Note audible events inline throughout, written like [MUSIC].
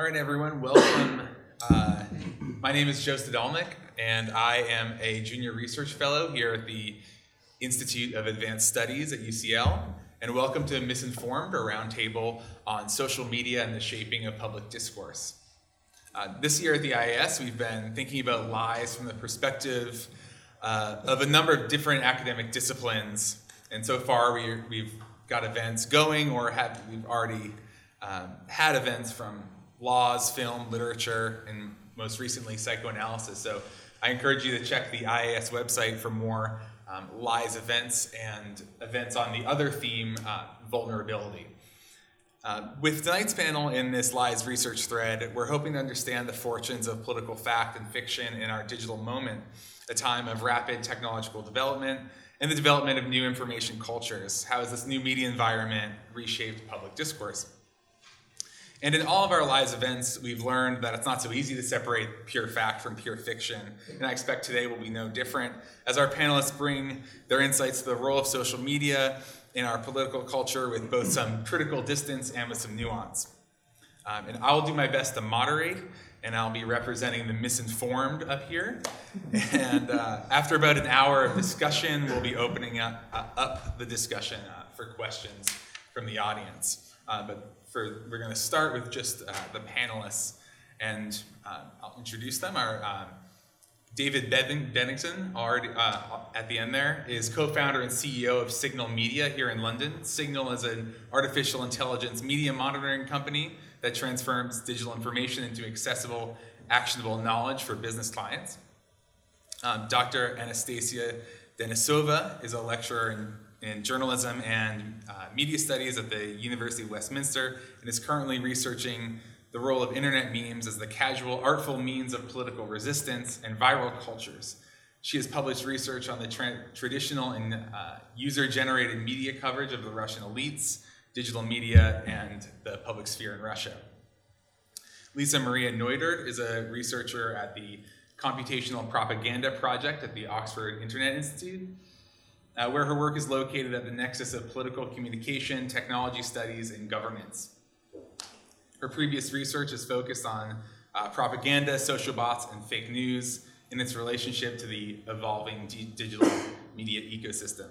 All right, everyone, welcome. Uh, my name is Joe Stadalnik, and I am a junior research fellow here at the Institute of Advanced Studies at UCL. And welcome to Misinformed, a roundtable on social media and the shaping of public discourse. Uh, this year at the IAS, we've been thinking about lies from the perspective uh, of a number of different academic disciplines. And so far, we, we've got events going, or have, we've already um, had events from laws, film, literature, and most recently psychoanalysis. So I encourage you to check the IAS website for more um, lies events and events on the other theme, uh, vulnerability. Uh, with tonight's panel in this lies research thread, we're hoping to understand the fortunes of political fact and fiction in our digital moment, a time of rapid technological development and the development of new information cultures. How has this new media environment reshaped public discourse? And in all of our lives events, we've learned that it's not so easy to separate pure fact from pure fiction. And I expect today will be no different as our panelists bring their insights to the role of social media in our political culture with both some critical distance and with some nuance. Um, and I'll do my best to moderate, and I'll be representing the misinformed up here. And uh, after about an hour of discussion, we'll be opening up, uh, up the discussion uh, for questions from the audience. Uh, but for we're going to start with just uh, the panelists, and uh, I'll introduce them. Our um, David Benigson, already uh, at the end there, is co-founder and CEO of Signal Media here in London. Signal is an artificial intelligence media monitoring company that transforms digital information into accessible, actionable knowledge for business clients. Um, Dr. Anastasia Denisova is a lecturer in in journalism and uh, media studies at the University of Westminster and is currently researching the role of internet memes as the casual, artful means of political resistance and viral cultures. She has published research on the tra- traditional and uh, user generated media coverage of the Russian elites, digital media, and the public sphere in Russia. Lisa Maria Neudert is a researcher at the Computational Propaganda Project at the Oxford Internet Institute uh, where her work is located at the nexus of political communication, technology studies, and governance. Her previous research is focused on uh, propaganda, social bots, and fake news in its relationship to the evolving digital media ecosystem.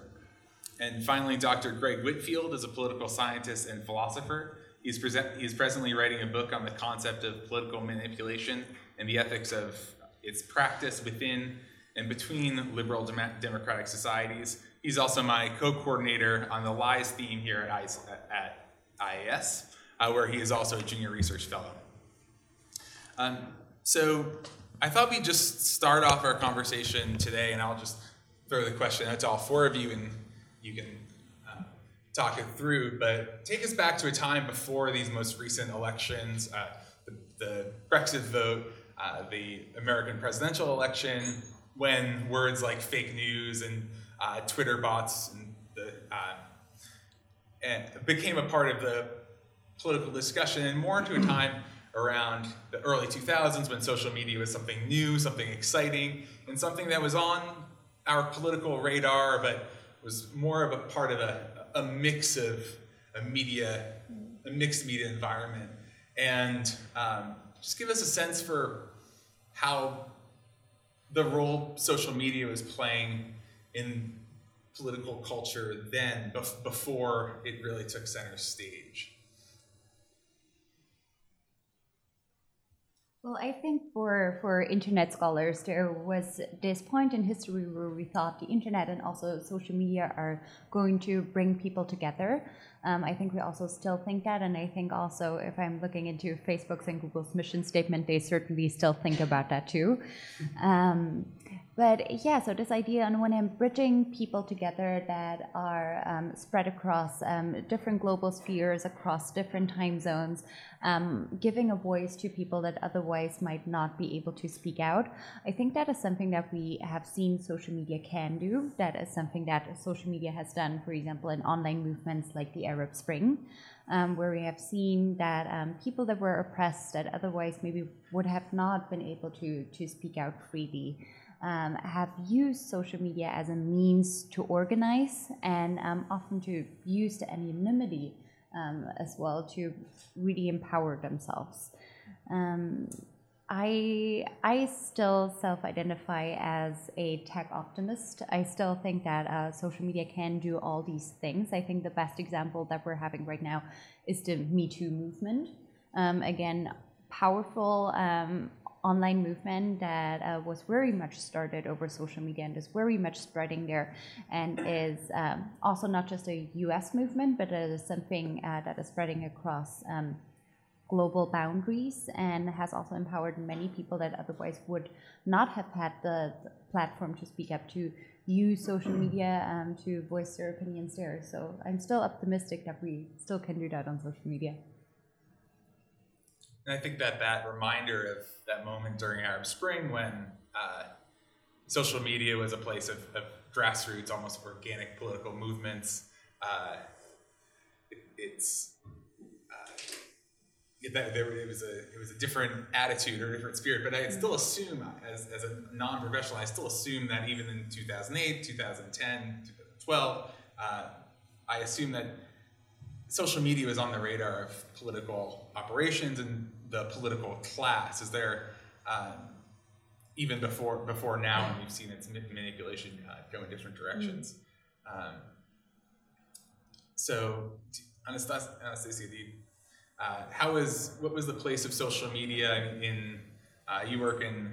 And finally, Dr. Greg Whitfield is a political scientist and philosopher. He's, present, he's presently writing a book on the concept of political manipulation and the ethics of its practice within and between liberal dem- democratic societies. He's also my co-coordinator on the lies theme here at, at IAS, uh, where he is also a junior research fellow. Um, so I thought we'd just start off our conversation today, and I'll just throw the question out to all four of you, and you can uh, talk it through. But take us back to a time before these most recent elections, uh, the, the, Brexit vote, uh, the American presidential election, when words like fake news and uh, Twitter bots and the, uh, and became a part of the political discussion and more into a [CLEARS THROAT] time around the early 2000s when social media was something new, something exciting, and something that was on our political radar, but was more of a part of a, a mix of a media, a mixed media environment. And um, just give us a sense for how the role social media was playing in political culture then, before it really took center stage? Well, I think for, for internet scholars, there was this point in history where we thought the internet and also social media are going to bring people together. Um, I think we also still think that, and I think also if I'm looking into Facebook's and Google's mission statement, they certainly still think about that too. Um, but yeah, so this idea on one hand, bridging people together that are um, spread across um, different global spheres, across different time zones, um, giving a voice to people that otherwise might not be able to speak out. I think that is something that we have seen social media can do. That is something that social media has done, for example, in online movements like the Arab Spring. Um, where we have seen that um, people that were oppressed that otherwise maybe would have not been able to to speak out freely um, have used social media as a means to organize and um, often to use the anonymity um, as well to really empower themselves. Um, I I still self-identify as a tech optimist. I still think that uh, social media can do all these things. I think the best example that we're having right now is the Me Too movement. Um, again, powerful um, online movement that uh, was very much started over social media and is very much spreading there, and is um, also not just a U.S. movement, but it is something uh, that is spreading across um, global boundaries and has also empowered many people that otherwise would not have had the, platform to speak up to use social media um, to voice their opinions there. So I'm still optimistic that we still can do that on social media. And I think that that reminder of that moment during Arab Spring when uh, social media was a place of, of, grassroots, almost organic political movements. Uh, it, it's that there it was a it was a different attitude or a different spirit. But I still assume, as, as a non-professional, I still assume that even in 2008, 2010, 2012, uh, I assume that social media was on the radar of political operations and the political class. Is there um, even before before now, and we've seen its manipulation uh, go in different directions. Um, so, Anastasia, Anastasia, uh, how is what was the place of social media in? Uh, you work in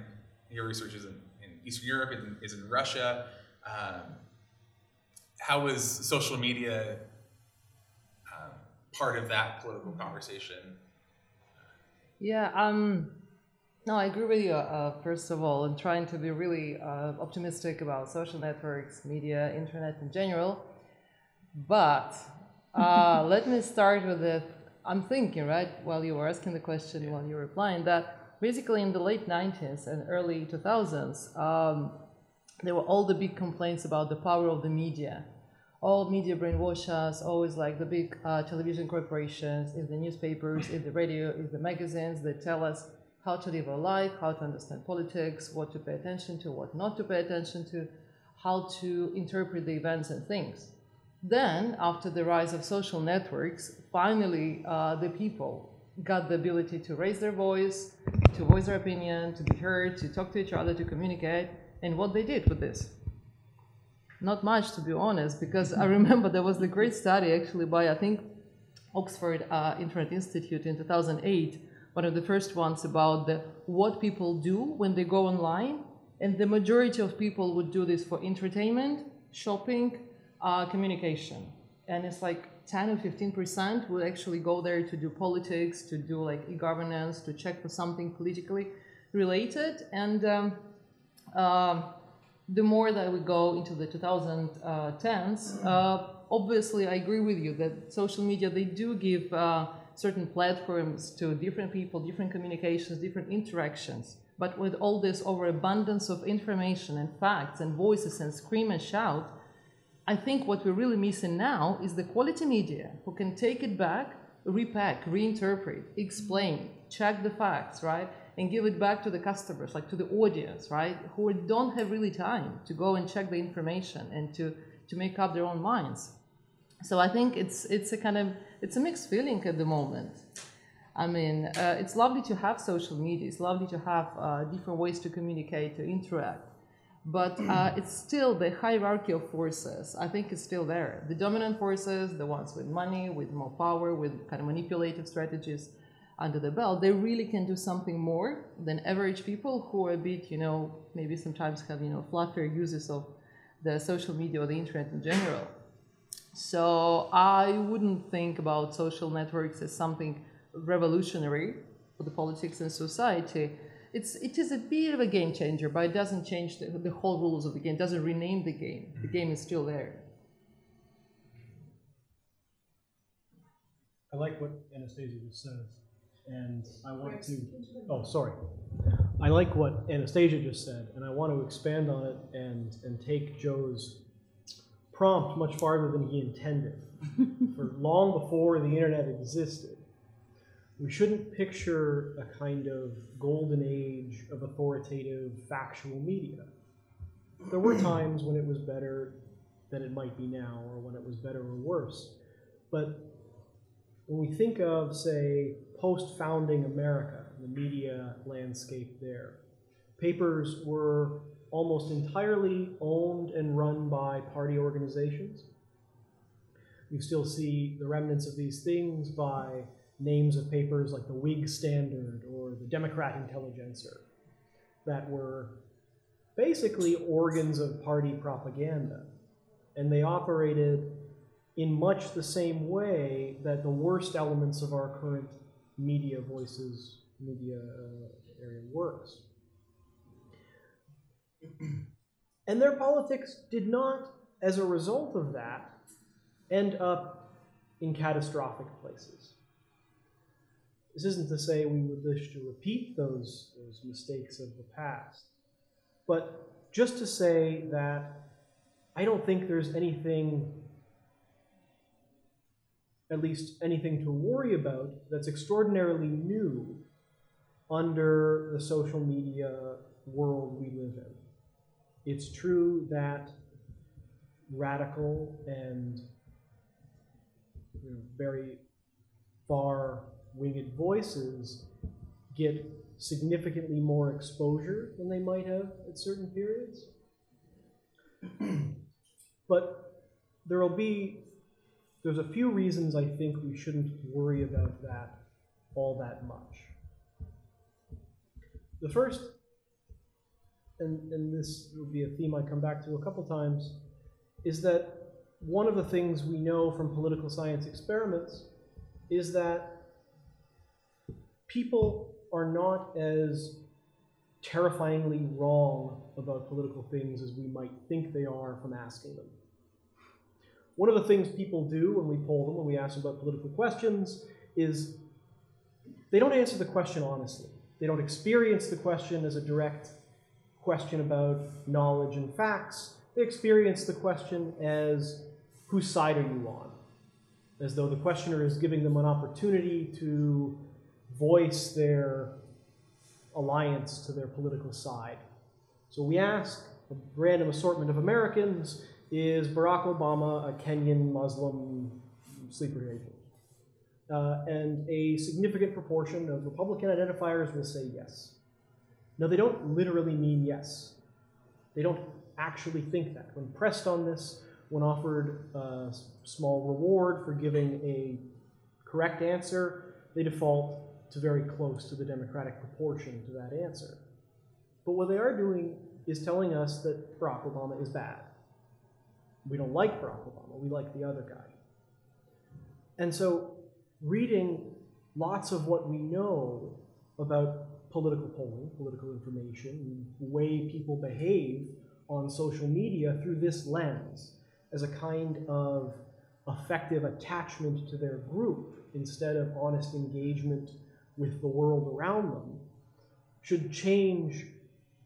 your research is in, in Eastern Europe and is in Russia. Um, how was social media part of that political conversation? Yeah, um, no, I agree with you. Uh, first of all, in trying to be really uh, optimistic about social networks, media, internet in general. But uh, [LAUGHS] let me start with the I'm thinking, right, while you were asking the question, yeah. while you were replying, that basically in the late 90s and early 2000s, um, there were all the big complaints about the power of the media. All media brainwash us, always like the big uh, television corporations, in the newspapers, in the radio, in the magazines that tell us how to live our life, how to understand politics, what to pay attention to, what not to pay attention to, how to interpret the events and things. Then, after the rise of social networks, finally uh, the people got the ability to raise their voice, to voice their opinion, to be heard, to talk to each other, to communicate, and what they did with this. Not much, to be honest, because I [LAUGHS] remember there was the great study actually by, I think, Oxford uh, Internet Institute in 2008, one of the first ones about the, what people do when they go online. And the majority of people would do this for entertainment, shopping, uh, communication. And it's like 10 or 15% would actually go there to do politics, to do like e-governance, to check for something politically related. And um, uh, the more that we go into the 2010s, uh, obviously I agree with you that social media, they do give uh, certain platforms to different people, different communications, different interactions. But with all this overabundance of information and facts and voices and scream and shout, I think what we're really missing now is the quality media who can take it back, repack, reinterpret, explain, check the facts, right? And give it back to the customers, like to the audience, right? Who don't have really time to go and check the information and to, to make up their own minds. So I think it's, it's a kind of, it's a mixed feeling at the moment. I mean, uh, it's lovely to have social media. It's lovely to have uh, different ways to communicate, to interact but uh, [CLEARS THROAT] it's still the hierarchy of forces. I think it's still there. The dominant forces, the ones with money, with more power, with kind of manipulative strategies under the belt, they really can do something more than average people who are a bit, you know, maybe sometimes have, you know, fluffier uses of the social media or the internet in general. So I wouldn't think about social networks as something revolutionary for the politics and society it's it is a bit of a game changer, but it doesn't change the, the whole rules of the game. It doesn't rename the game. The mm-hmm. game is still there. I like what Anastasia just says, and I want to. Oh, sorry. I like what Anastasia just said, and I want to expand on it and and take Joe's prompt much farther than he intended. [LAUGHS] For long before the internet existed, we shouldn't picture a kind of golden age of authoritative factual media. There were times when it was better than it might be now, or when it was better or worse. But when we think of, say, post founding America, the media landscape there. Papers were almost entirely owned and run by party organizations. You still see the remnants of these things by names of papers like the Whig Standard or the Democrat Intelligencer that were basically organs of party propaganda. And they operated in much the same way that the worst elements of our current media voices, media uh, area works. and their politics did not, as a result of that, end up in catastrophic places. This isn't to say we would wish to repeat those, those mistakes of the past, but just to say that I don't think there's anything, at least anything to worry about, that's extraordinarily new under the social media world we live in. It's true that radical and you know, very far winged voices get significantly more exposure than they might have at certain periods. [CLEARS THROAT] but there will be, there's a few reasons I think we shouldn't worry about that all that much. The first, and, and this will be a theme I come back to a couple times, is that one of the things we know from political science experiments is that people are not as terrifyingly wrong about political things as we might think they are from asking them. One of the things people do when we poll them, when we ask them about political questions, is they don't answer the question honestly. They don't experience the question as a direct question about knowledge and facts. They experience the question as whose side are you on? As though the questioner is giving them an opportunity to voice their alliance to their political side. So we ask a random assortment of Americans is Barack Obama a Kenyan Muslim sleeper agent? Uh, and a significant proportion of Republican identifiers will say yes. Now, they don't literally mean yes. They don't actually think that. When pressed on this, when offered a small reward for giving a correct answer, they default to very close to the democratic proportion to that answer. But what they are doing is telling us that Barack Obama is bad. We don't like Barack Obama, we like the other guy. And so, reading lots of what we know about political polling, political information, the way people behave on social media through this lens as a kind of effective attachment to their group instead of honest engagement with the world around them should change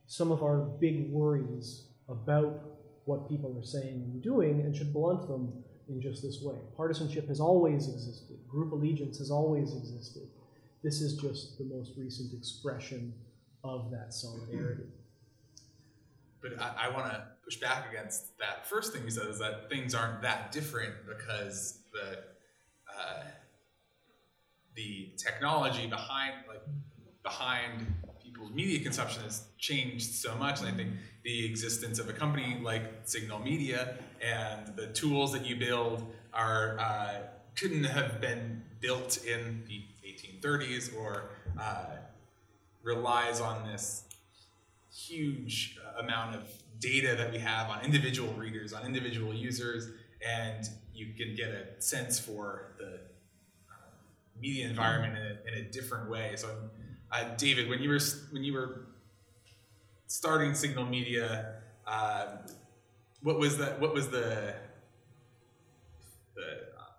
some of our big worries about what people are saying and doing and should blunt them in just this way. Partisanship has always existed, group allegiance has always existed. This is just the most recent expression of that solidarity. But I, I want to push back against that first thing you said is that things aren't that different because the uh, the technology behind like behind people's media consumption has changed so much and i think the existence of a company like signal media and the tools that you build are uh, couldn't have been built in the 1830s or uh, relies on this huge amount of data that we have on individual readers on individual users and you can get a sense for the media environment in a, in a different way. So, uh, David, when you were when you were starting Signal Media, uh, what was that? What was the the uh,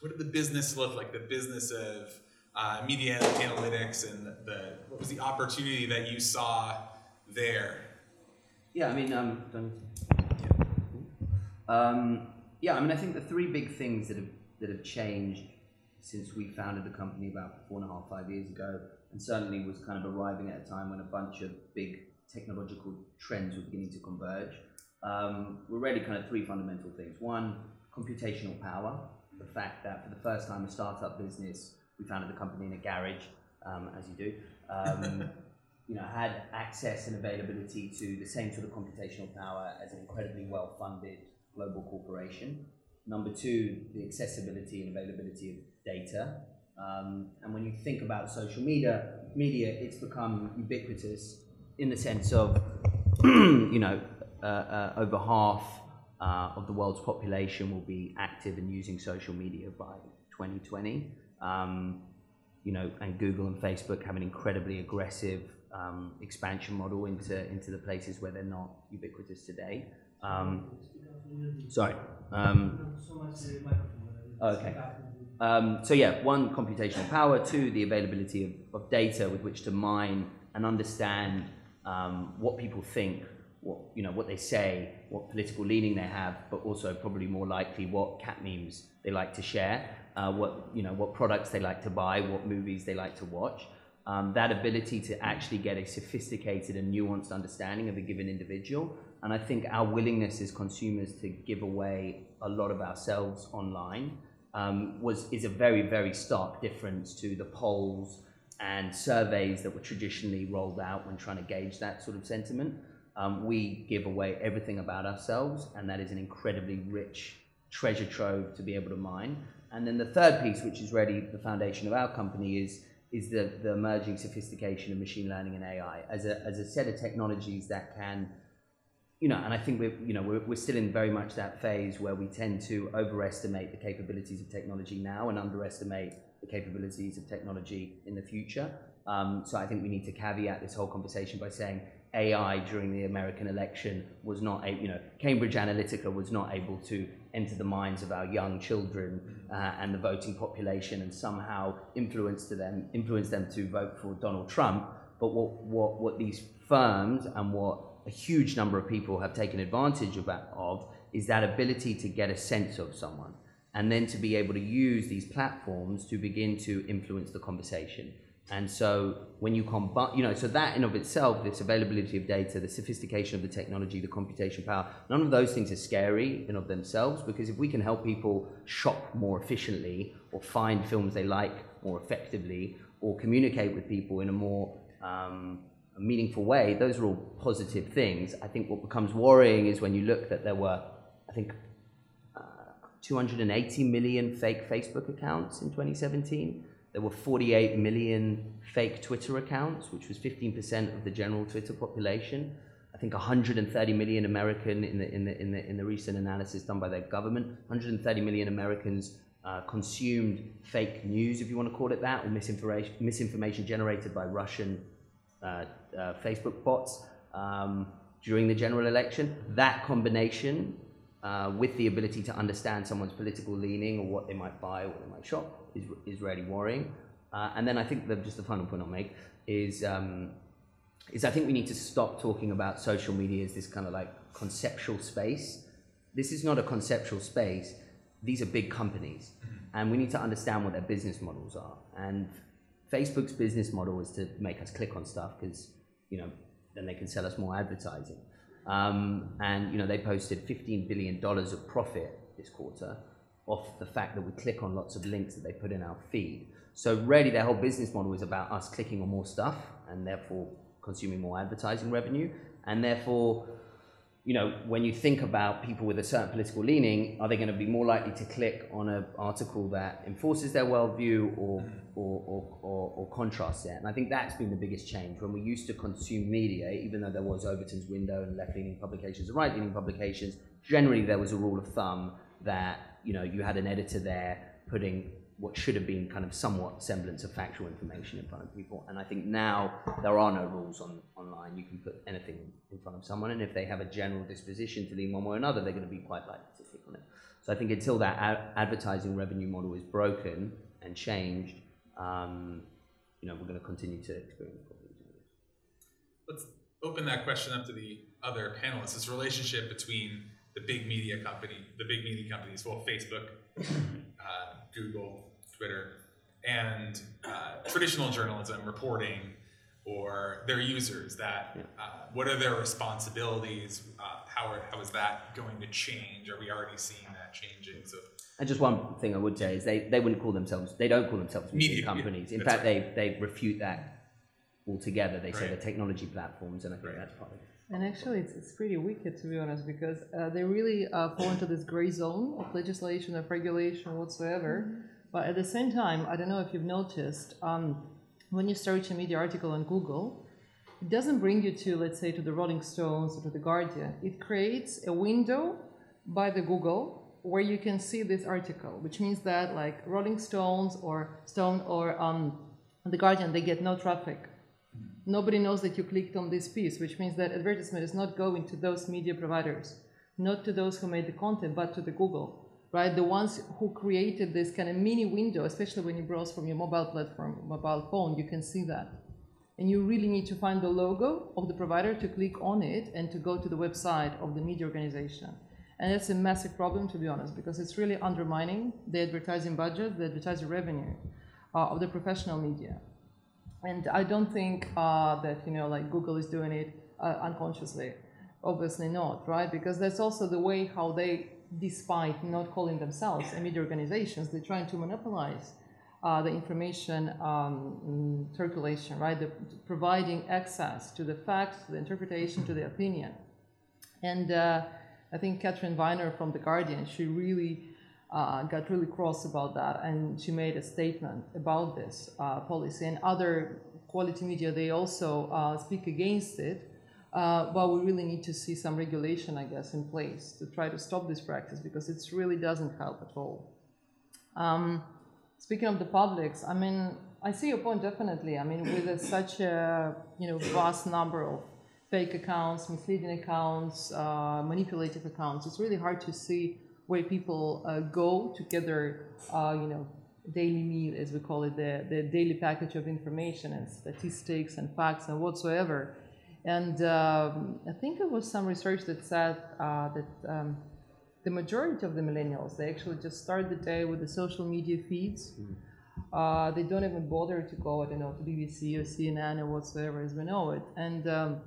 what did the business look like? The business of uh, media analytics and the what was the opportunity that you saw there? Yeah, I mean, um, um, yeah, I mean, I think the three big things that have that have changed since we founded the company about four and a half, five years ago, and certainly was kind of arriving at a time when a bunch of big technological trends were beginning to converge. Um, were really kind of three fundamental things. One, computational power, the fact that for the first time a startup business, we founded the company in a garage, um, as you do, um, [LAUGHS] you know, had access and availability to the same sort of computational power as an incredibly well-funded global corporation. Number two, the accessibility and availability of data. Um, and when you think about social media, media, it's become ubiquitous in the sense of, [CLEARS THROAT] you know, uh, uh, over half uh, of the world's population will be active and using social media by 2020. Um, you know, and Google and Facebook have an incredibly aggressive um, expansion model into into the places where they're not ubiquitous today. Um, sorry. Um, okay. Um, so yeah, one, computational power. Two, the availability of, of data with which to mine and understand um, what people think, what you know, what they say, what political leaning they have, but also probably more likely what cat memes they like to share, uh, what you know, what products they like to buy, what movies they like to watch. Um, that ability to actually get a sophisticated and nuanced understanding of a given individual. And I think our willingness as consumers to give away a lot of ourselves online um, was is a very very stark difference to the polls and surveys that were traditionally rolled out when trying to gauge that sort of sentiment. Um, we give away everything about ourselves, and that is an incredibly rich treasure trove to be able to mine. And then the third piece, which is really the foundation of our company, is is the, the emerging sophistication of machine learning and AI as a, as a set of technologies that can you know, and I think we're, you know, we're, we're still in very much that phase where we tend to overestimate the capabilities of technology now and underestimate the capabilities of technology in the future. Um, so I think we need to caveat this whole conversation by saying AI during the American election was not a, you know, Cambridge Analytica was not able to enter the minds of our young children uh, and the voting population and somehow influence to them, influence them to vote for Donald Trump. But what, what, what these firms and what a huge number of people have taken advantage of, that, of is that ability to get a sense of someone and then to be able to use these platforms to begin to influence the conversation. And so when you combine, you know, so that in of itself, this availability of data, the sophistication of the technology, the computation power, none of those things are scary in of themselves because if we can help people shop more efficiently or find films they like more effectively or communicate with people in a more um, a meaningful way, those are all positive things. I think what becomes worrying is when you look that there were, I think, uh, 280 million fake Facebook accounts in 2017. There were 48 million fake Twitter accounts, which was 15% of the general Twitter population. I think 130 million American in the, in the, in the, in the recent analysis done by their government, 130 million Americans uh, consumed fake news, if you want to call it that, or misinformation, misinformation generated by Russian Facebook bots um, during the general election. That combination uh, with the ability to understand someone's political leaning or what they might buy or what they might shop is, is really worrying. Uh, and then I think that just the final point I'll make is, um, is I think we need to stop talking about social media as this kind of like conceptual space. This is not a conceptual space. These are big companies. And we need to understand what their business models are. And Facebook's business model is to make us click on stuff because, you know, then they can sell us more advertising. Um, and, you know, they posted $15 billion of profit this quarter off the fact that we click on lots of links that they put in our feed. So really their whole business model is about us clicking on more stuff and therefore consuming more advertising revenue. And therefore, you know, when you think about people with a certain political leaning, are they going to be more likely to click on an article that enforces their worldview or, mm. or, or, or, or contrasts it? And I think that's been the biggest change. When we used to consume media, even though there was Overton's window and left-leaning publications and right-leaning publications, generally there was a rule of thumb that, you know, you had an editor there putting what should have been kind of somewhat semblance of factual information in front of people. And I think now there are no rules on online. You can put anything in front of someone, and if they have a general disposition to lean one way or another, they're going to be quite likely to click on it. So I think until that ad- advertising revenue model is broken and changed, um, you know, we're going to continue to experience problems. Let's open that question up to the other panelists. This relationship between the big media company, the big media companies, well, Facebook, [COUGHS] uh, Google, Twitter, and uh, traditional journalism reporting or their users. That uh, what are their responsibilities? Uh, how are, how is that going to change? Are we already seeing that changing? So And just one thing I would say is they, they wouldn't call themselves, they don't call themselves media, Media, yeah, companies. In that's fact, they, they refute that altogether. They say Right. they're technology platforms, and I think that's part of it. And actually, it's, it's pretty wicked to be honest, because uh, they really uh, fall into this gray zone of legislation, of regulation, whatsoever. But at the same time, I don't know if you've noticed, um, when you search a media article on Google, it doesn't bring you to, let's say, to the Rolling Stones or to the Guardian. It creates a window by the Google where you can see this article, which means that like Rolling Stones or Stone or um, the Guardian, they get no traffic nobody knows that you clicked on this piece, which means that advertisement is not going to those media providers, not to those who made the content, but to the Google, right? The ones who created this kind of mini window, especially when you browse from your mobile platform, mobile phone, you can see that. And you really need to find the logo of the provider to click on it and to go to the website of the media organization. And that's a massive problem, to be honest, because it's really undermining the advertising budget, the advertising revenue uh, of the professional media. And I don't think uh, that you know, like Google is doing it uh, unconsciously. Obviously not, right? Because that's also the way how they, despite not calling themselves a media organizations, they're trying to monopolize uh, the information um, mm, circulation, right? The, providing access to the facts, to the interpretation, to the opinion. And uh, I think Katharine Viner from The Guardian, she really uh, got really cross about that and she made a statement about this uh, policy. And other quality media, they also uh, speak against it. Uh, but we really need to see some regulation, I guess, in place to try to stop this practice because it really doesn't help at all. Um, speaking of the publics, I mean, I see your point definitely. I mean, with a, such a you know vast number of fake accounts, misleading accounts, uh, manipulative accounts, it's really hard to see where people uh, go to get their, uh, you know, daily meal, as we call it, the, the daily package of information and statistics and facts and whatsoever. And um, I think there was some research that said uh, that um, the majority of the millennials, they actually just start the day with the social media feeds. Uh, they don't even bother to go, I don't know, to BBC or CNN or whatsoever as we know it. And um,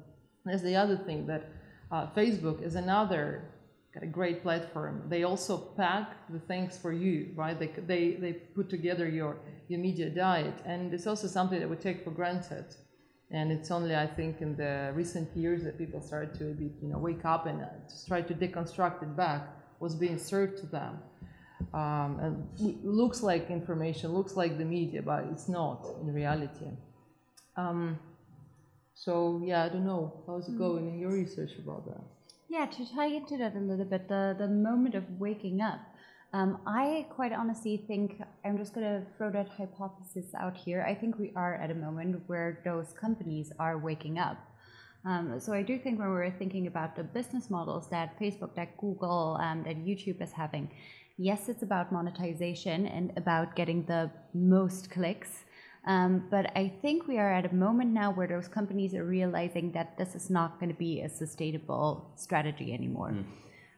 there's the other thing that uh, Facebook is another a great platform. They also pack the things for you, right? They, they, they put together your, your media diet. And it's also something that we take for granted. And it's only, I think, in the recent years that people started to be, you know, wake up and uh, just try to deconstruct it back what's being served to them. Um, and it looks like information, looks like the media, but it's not in reality. Um, so yeah, I don't know. How's it going in your research about that? Yeah, to tie into that a little bit, the, the moment of waking up. Um, I quite honestly think, I'm just going to throw that hypothesis out here. I think we are at a moment where those companies are waking up. Um, so I do think when we're thinking about the business models that Facebook, that Google, um, that YouTube is having, yes, it's about monetization and about getting the most clicks. Um, but I think we are at a moment now where those companies are realizing that this is not going to be a sustainable strategy anymore.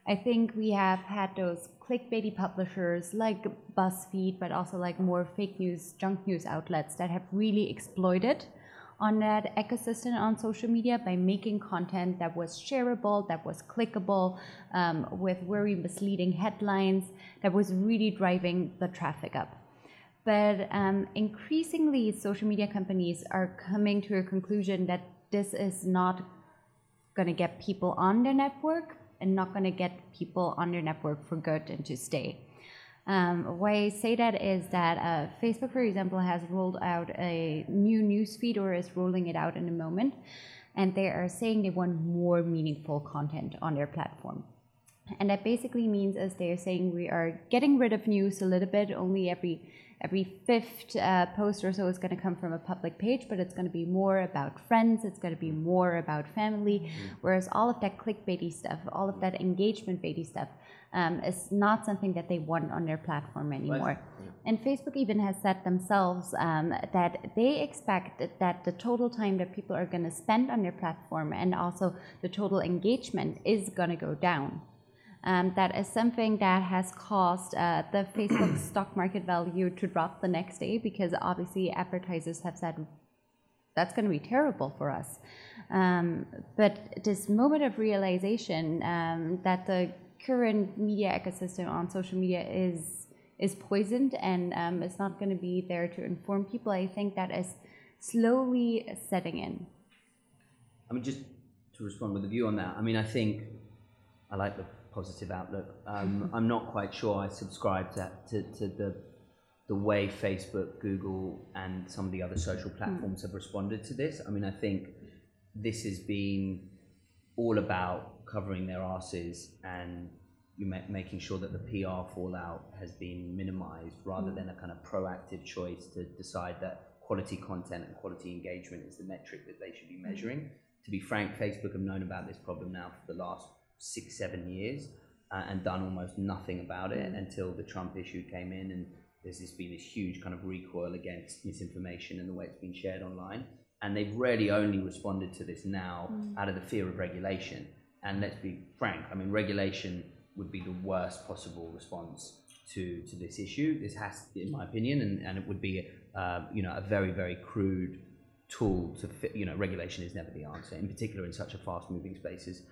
I think we have had those clickbaity publishers like BuzzFeed, but also like more fake news, junk news outlets that have really exploited on that ecosystem on social media by making content that was shareable, that was clickable, um, with very misleading headlines, that was really driving the traffic up. But um, increasingly, social media companies are coming to a conclusion that this is not going to get people on their network and not going to get people on their network for good and to stay. Um, why I say that is that uh, Facebook, for example, has rolled out a new newsfeed or is rolling it out in a moment, and they are saying they want more meaningful content on their platform. And that basically means, as they are saying, we are getting rid of news a little bit. Only every every fifth uh, post or so is going to come from a public page, but it's going to be more about friends. It's going to be more about family. Whereas all of that clickbaity stuff, all of that engagement baity stuff, um, is not something that they want on their platform anymore. And Facebook even has said themselves um, that they expect that the total time that people are going to spend on their platform and also the total engagement is going to go down. Um, that is something that has caused uh, the Facebook [CLEARS THROAT] stock market value to drop the next day because obviously advertisers have said that's going to be terrible for us. Um, but this moment of realization um, that the current media ecosystem on social media is is poisoned and um, is not going to be there to inform people, I think that is slowly setting in. I mean, just to respond with a view on that, I mean, I think I like the positive outlook. Um, mm-hmm. I'm not quite sure I subscribe to, to, to the, the way Facebook, Google, and some of the other social mm-hmm. platforms have responded to this. I mean, I think this has been all about covering their asses and making sure that the PR fallout has been minimized rather mm-hmm. than a kind of proactive choice to decide that quality content and quality engagement is the metric that they should be measuring. To be frank, Facebook have known about this problem now for the last six, seven years uh, and done almost nothing about it until the Trump issue came in and there's this been this huge kind of recoil against misinformation and the way it's been shared online. And they've really only responded to this now out of the fear of regulation. And let's be frank, I mean, regulation would be the worst possible response to, to this issue. This has, in my opinion, and, and it would be, uh, you know, a very, very crude tool to fit, you know, regulation is never the answer, in particular in such a fast moving space as, a- a-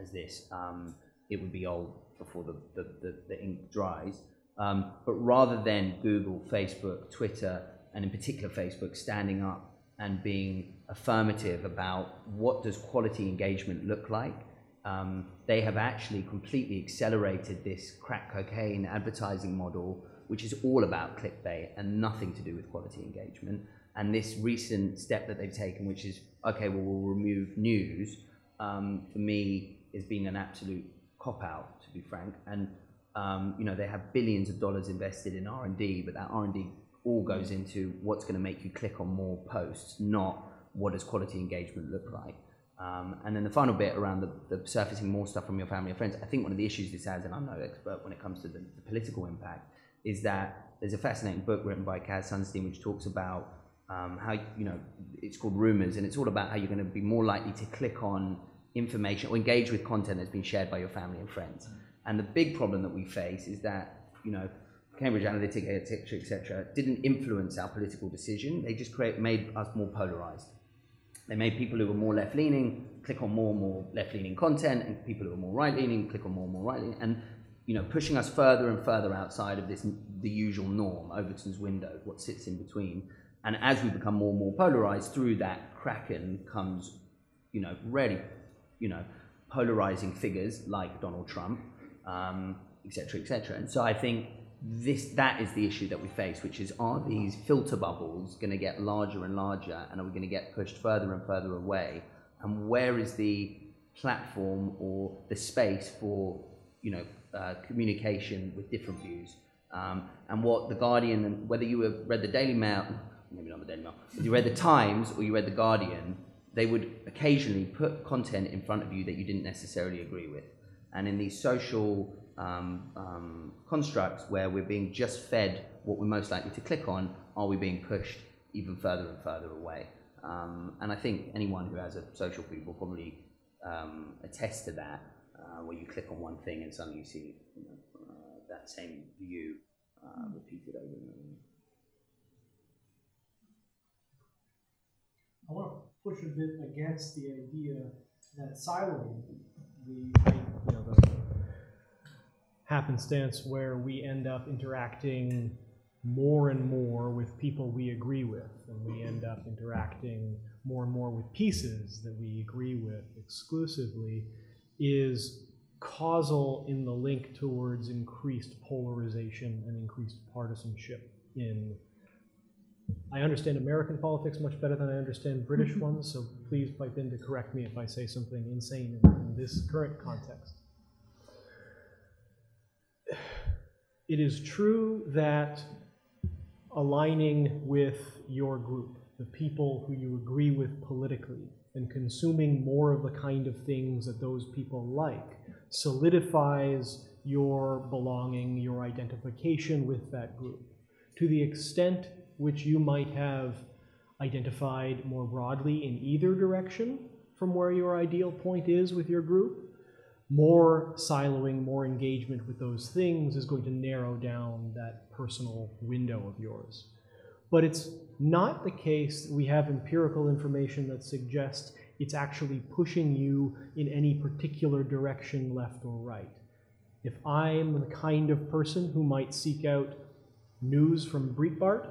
as this. Um, it would be old before the ink dries. Um, but rather than Google, Facebook, Twitter, and in particular Facebook standing up and being affirmative about what does quality engagement look like, um, they have actually completely accelerated this crack cocaine advertising model, which is all about clickbait and nothing to do with quality engagement. And this recent step that they've taken, which is okay, well, we'll remove news, um, for me, is being an absolute cop out, to be frank. And um, you know, they have billions of dollars invested in R and D, but that R and D all goes into what's going to make you click on more posts, not what does quality engagement look like. Um, and then the final bit around the, the surfacing more stuff from your family and friends. I think one of the issues this has, and I'm no expert when it comes to the, the political impact, is that there's a fascinating book written by Cass Sunstein which talks about um, how you know it's called rumors, and it's all about how you're going to be more likely to click on information or engage with content that's been shared by your family and friends. And the big problem that we face is that you know Cambridge Analytica, etc., etc., didn't influence our political decision. They just create made us more polarized. They made people who were more left leaning click on more and more left leaning content, and people who were more right leaning click on more and more right leaning, and you know, pushing us further and further outside of this the usual norm, Overton's window, what sits in between. And as we become more and more polarized, through that kraken comes, you know, really, you know, polarizing figures like Donald Trump, um, et cetera, et cetera. And so I think this that is the issue that we face, which is are these filter bubbles going to get larger and larger, and are we going to get pushed further and further away? And where is the platform or the space for you know uh, communication with different views? Um, and what the Guardian, and whether you have read the Daily Mail, maybe not the Daily Mail, you read the Times or you read the Guardian, they would occasionally put content in front of you that you didn't necessarily agree with. And in these social um, um, constructs where we're being just fed what we're most likely to click on, are we being pushed even further and further away? Um, and I think anyone who has a social feed will probably um, attest to that, uh, where you click on one thing and suddenly you see you know, uh, that same view uh, repeated over and over. I want to push a bit against the idea that siloing the, you know, the happenstance where we end up interacting more and more with people we agree with, and we end up interacting more and more with pieces that we agree with exclusively, is causal in the link towards increased polarization and increased partisanship in I understand American politics much better than I understand British mm-hmm. ones, so please pipe in to correct me if I say something insane in, in this current context. It is true that aligning with your group, the people who you agree with politically, and consuming more of the kind of things that those people like solidifies your belonging, your identification with that group. To the extent which you might have identified more broadly in either direction from where your ideal point is with your group, more siloing, more engagement with those things is going to narrow down that personal window of yours. But it's not the case that we have empirical information that suggests it's actually pushing you in any particular direction, left or right. If I'm the kind of person who might seek out news from Breitbart,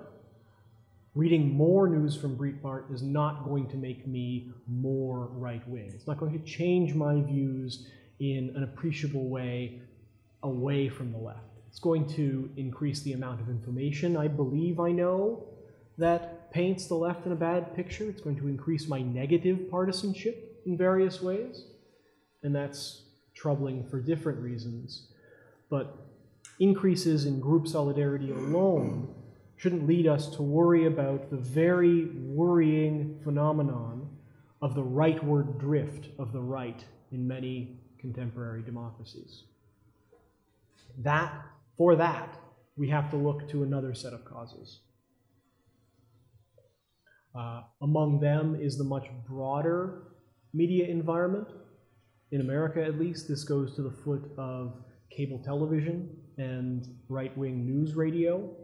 Reading more news from Breitbart is not going to make me more right wing. It's not going to change my views in an appreciable way away from the left. It's going to increase the amount of information I believe I know that paints the left in a bad picture. It's going to increase my negative partisanship in various ways. And that's troubling for different reasons. But increases in group solidarity alone shouldn't lead us to worry about the very worrying phenomenon of the rightward drift of the right in many contemporary democracies. That, for that, we have to look to another set of causes. Uh, among them is the much broader media environment. In America, at least, this goes to the foot of cable television and right wing news radio.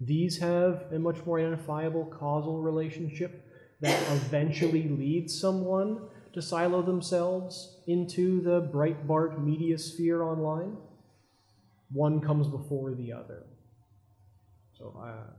These have a much more identifiable causal relationship that eventually leads someone to silo themselves into the Breitbart media sphere online. One comes before the other. So, uh,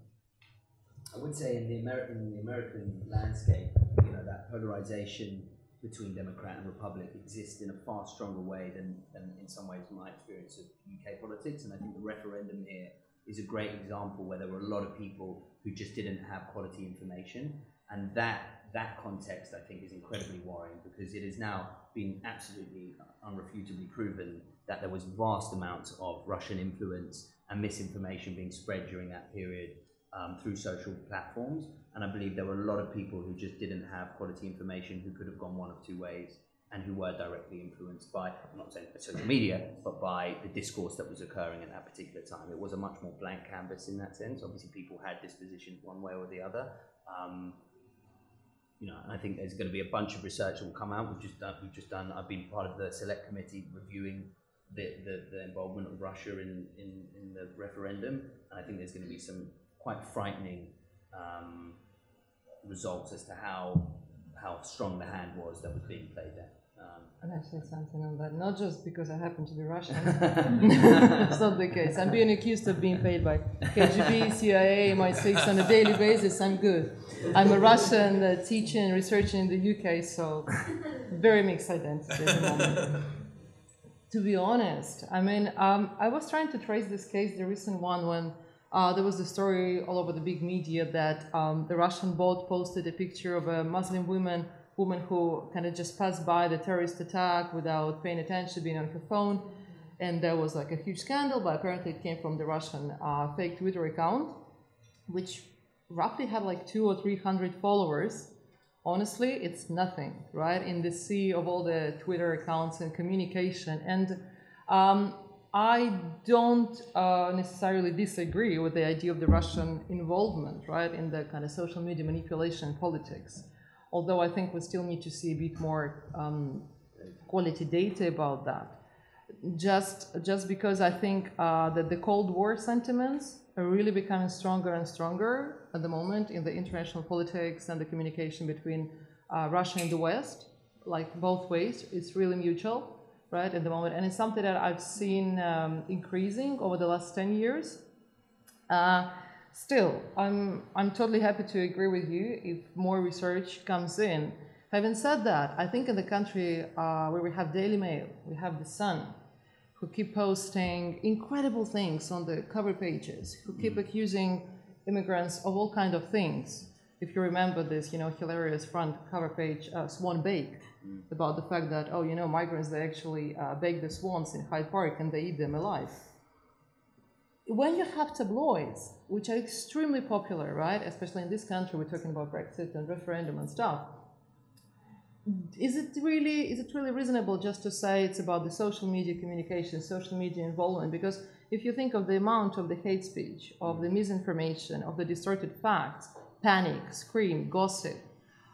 I would say in the American in the American landscape, you know, that polarization between Democrat and Republic exists in a far stronger way than, than in some ways my experience of UK politics. And I think the referendum here is a great example where there were a lot of people who just didn't have quality information. And that that context I think is incredibly worrying because it has now been absolutely unrefutably proven that there was vast amounts of Russian influence and misinformation being spread during that period um, through social platforms. And I believe there were a lot of people who just didn't have quality information who could have gone one of two ways and who were directly influenced by, I'm not saying by social media, but by the discourse that was occurring at that particular time. It was a much more blank canvas in that sense. Obviously, people had dispositions one way or the other. Um, you know, and I think there's going to be a bunch of research that will come out. We've just done, we've just done, I've been part of the select committee reviewing the, the, the involvement of Russia in, in, in the referendum. And I think there's going to be some quite frightening um, results as to how how strong the hand was that was being played there. Um, And I said something on that, not just because I happen to be Russian. [LAUGHS] it's not the case. I'm being accused of being paid by KGB, CIA, MI6 on a daily basis. I'm good. I'm a Russian uh, teaching and researching in the UK, so very mixed identity at the moment. to be honest, I mean, um, I was trying to trace this case, the recent one, when uh, there was the story all over the big media that um, the Russian bot posted a picture of a Muslim woman woman who kind of just passed by the terrorist attack without paying attention, being on her phone. And there was like a huge scandal, but apparently it came from the Russian uh, fake Twitter account, which roughly had like two or three hundred followers. Honestly, it's nothing, right? In the sea of all the Twitter accounts and communication. And um, I don't uh, necessarily disagree with the idea of the Russian involvement, right, in the kind of social media manipulation politics although I think we still need to see a bit more um, quality data about that. Just, just because I think uh, that the Cold War sentiments are really becoming stronger and stronger at the moment in the international politics and the communication between uh, Russia and the West, like both ways. It's really mutual, right, at the moment. And it's something that I've seen um, increasing over the last 10 years. Uh, Still, I'm, I'm totally happy to agree with you if more research comes in. Having said that, I think in the country uh, where we have Daily Mail, we have The Sun, who keep posting incredible things on the cover pages, who keep mm. accusing immigrants of all kind of things. If you remember this, you know, hilarious front cover page, uh, Swan Bake, mm. about the fact that, oh, you know, migrants, they actually uh, bake the swans in Hyde Park and they eat them alive when you have tabloids, which are extremely popular, right, especially in this country, we're talking about Brexit and referendum and stuff, is it really is it really reasonable just to say it's about the social media communication, social media involvement? Because if you think of the amount of the hate speech, of the misinformation, of the distorted facts, panic, scream, gossip,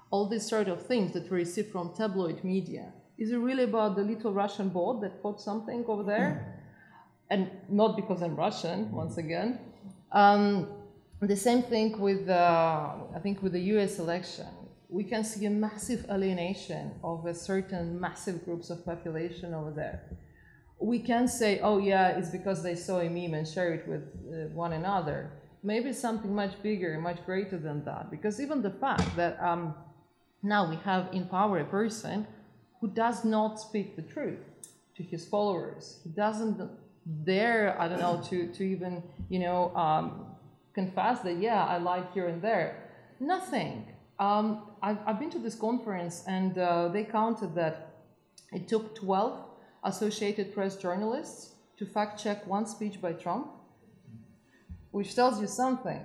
all these sort of things that we receive from tabloid media, is it really about the little Russian bot that put something over there? And not because I'm Russian, once again. Um, the same thing with, uh, I think, with the US election. We can see a massive alienation of a certain massive groups of population over there. We can say, oh yeah, it's because they saw a meme and share it with uh, one another. maybe something much bigger, much greater than that. Because even the fact that um, now we have in power a person who does not speak the truth to his followers, he doesn't dare, I don't know, to, to even, you know, um, confess that, yeah, I lied here and there. Nothing. Um, I've, I've been to this conference and uh, they counted that it took 12 Associated Press journalists to fact check one speech by Trump, which tells you something.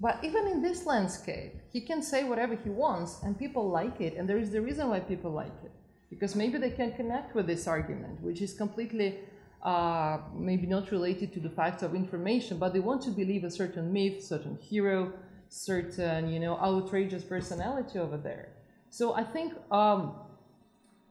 But even in this landscape, he can say whatever he wants and people like it. And there is the reason why people like it. Because maybe they can connect with this argument, which is completely uh, maybe not related to the facts of information, but they want to believe a certain myth, certain hero, certain, you know, outrageous personality over there. So I think um,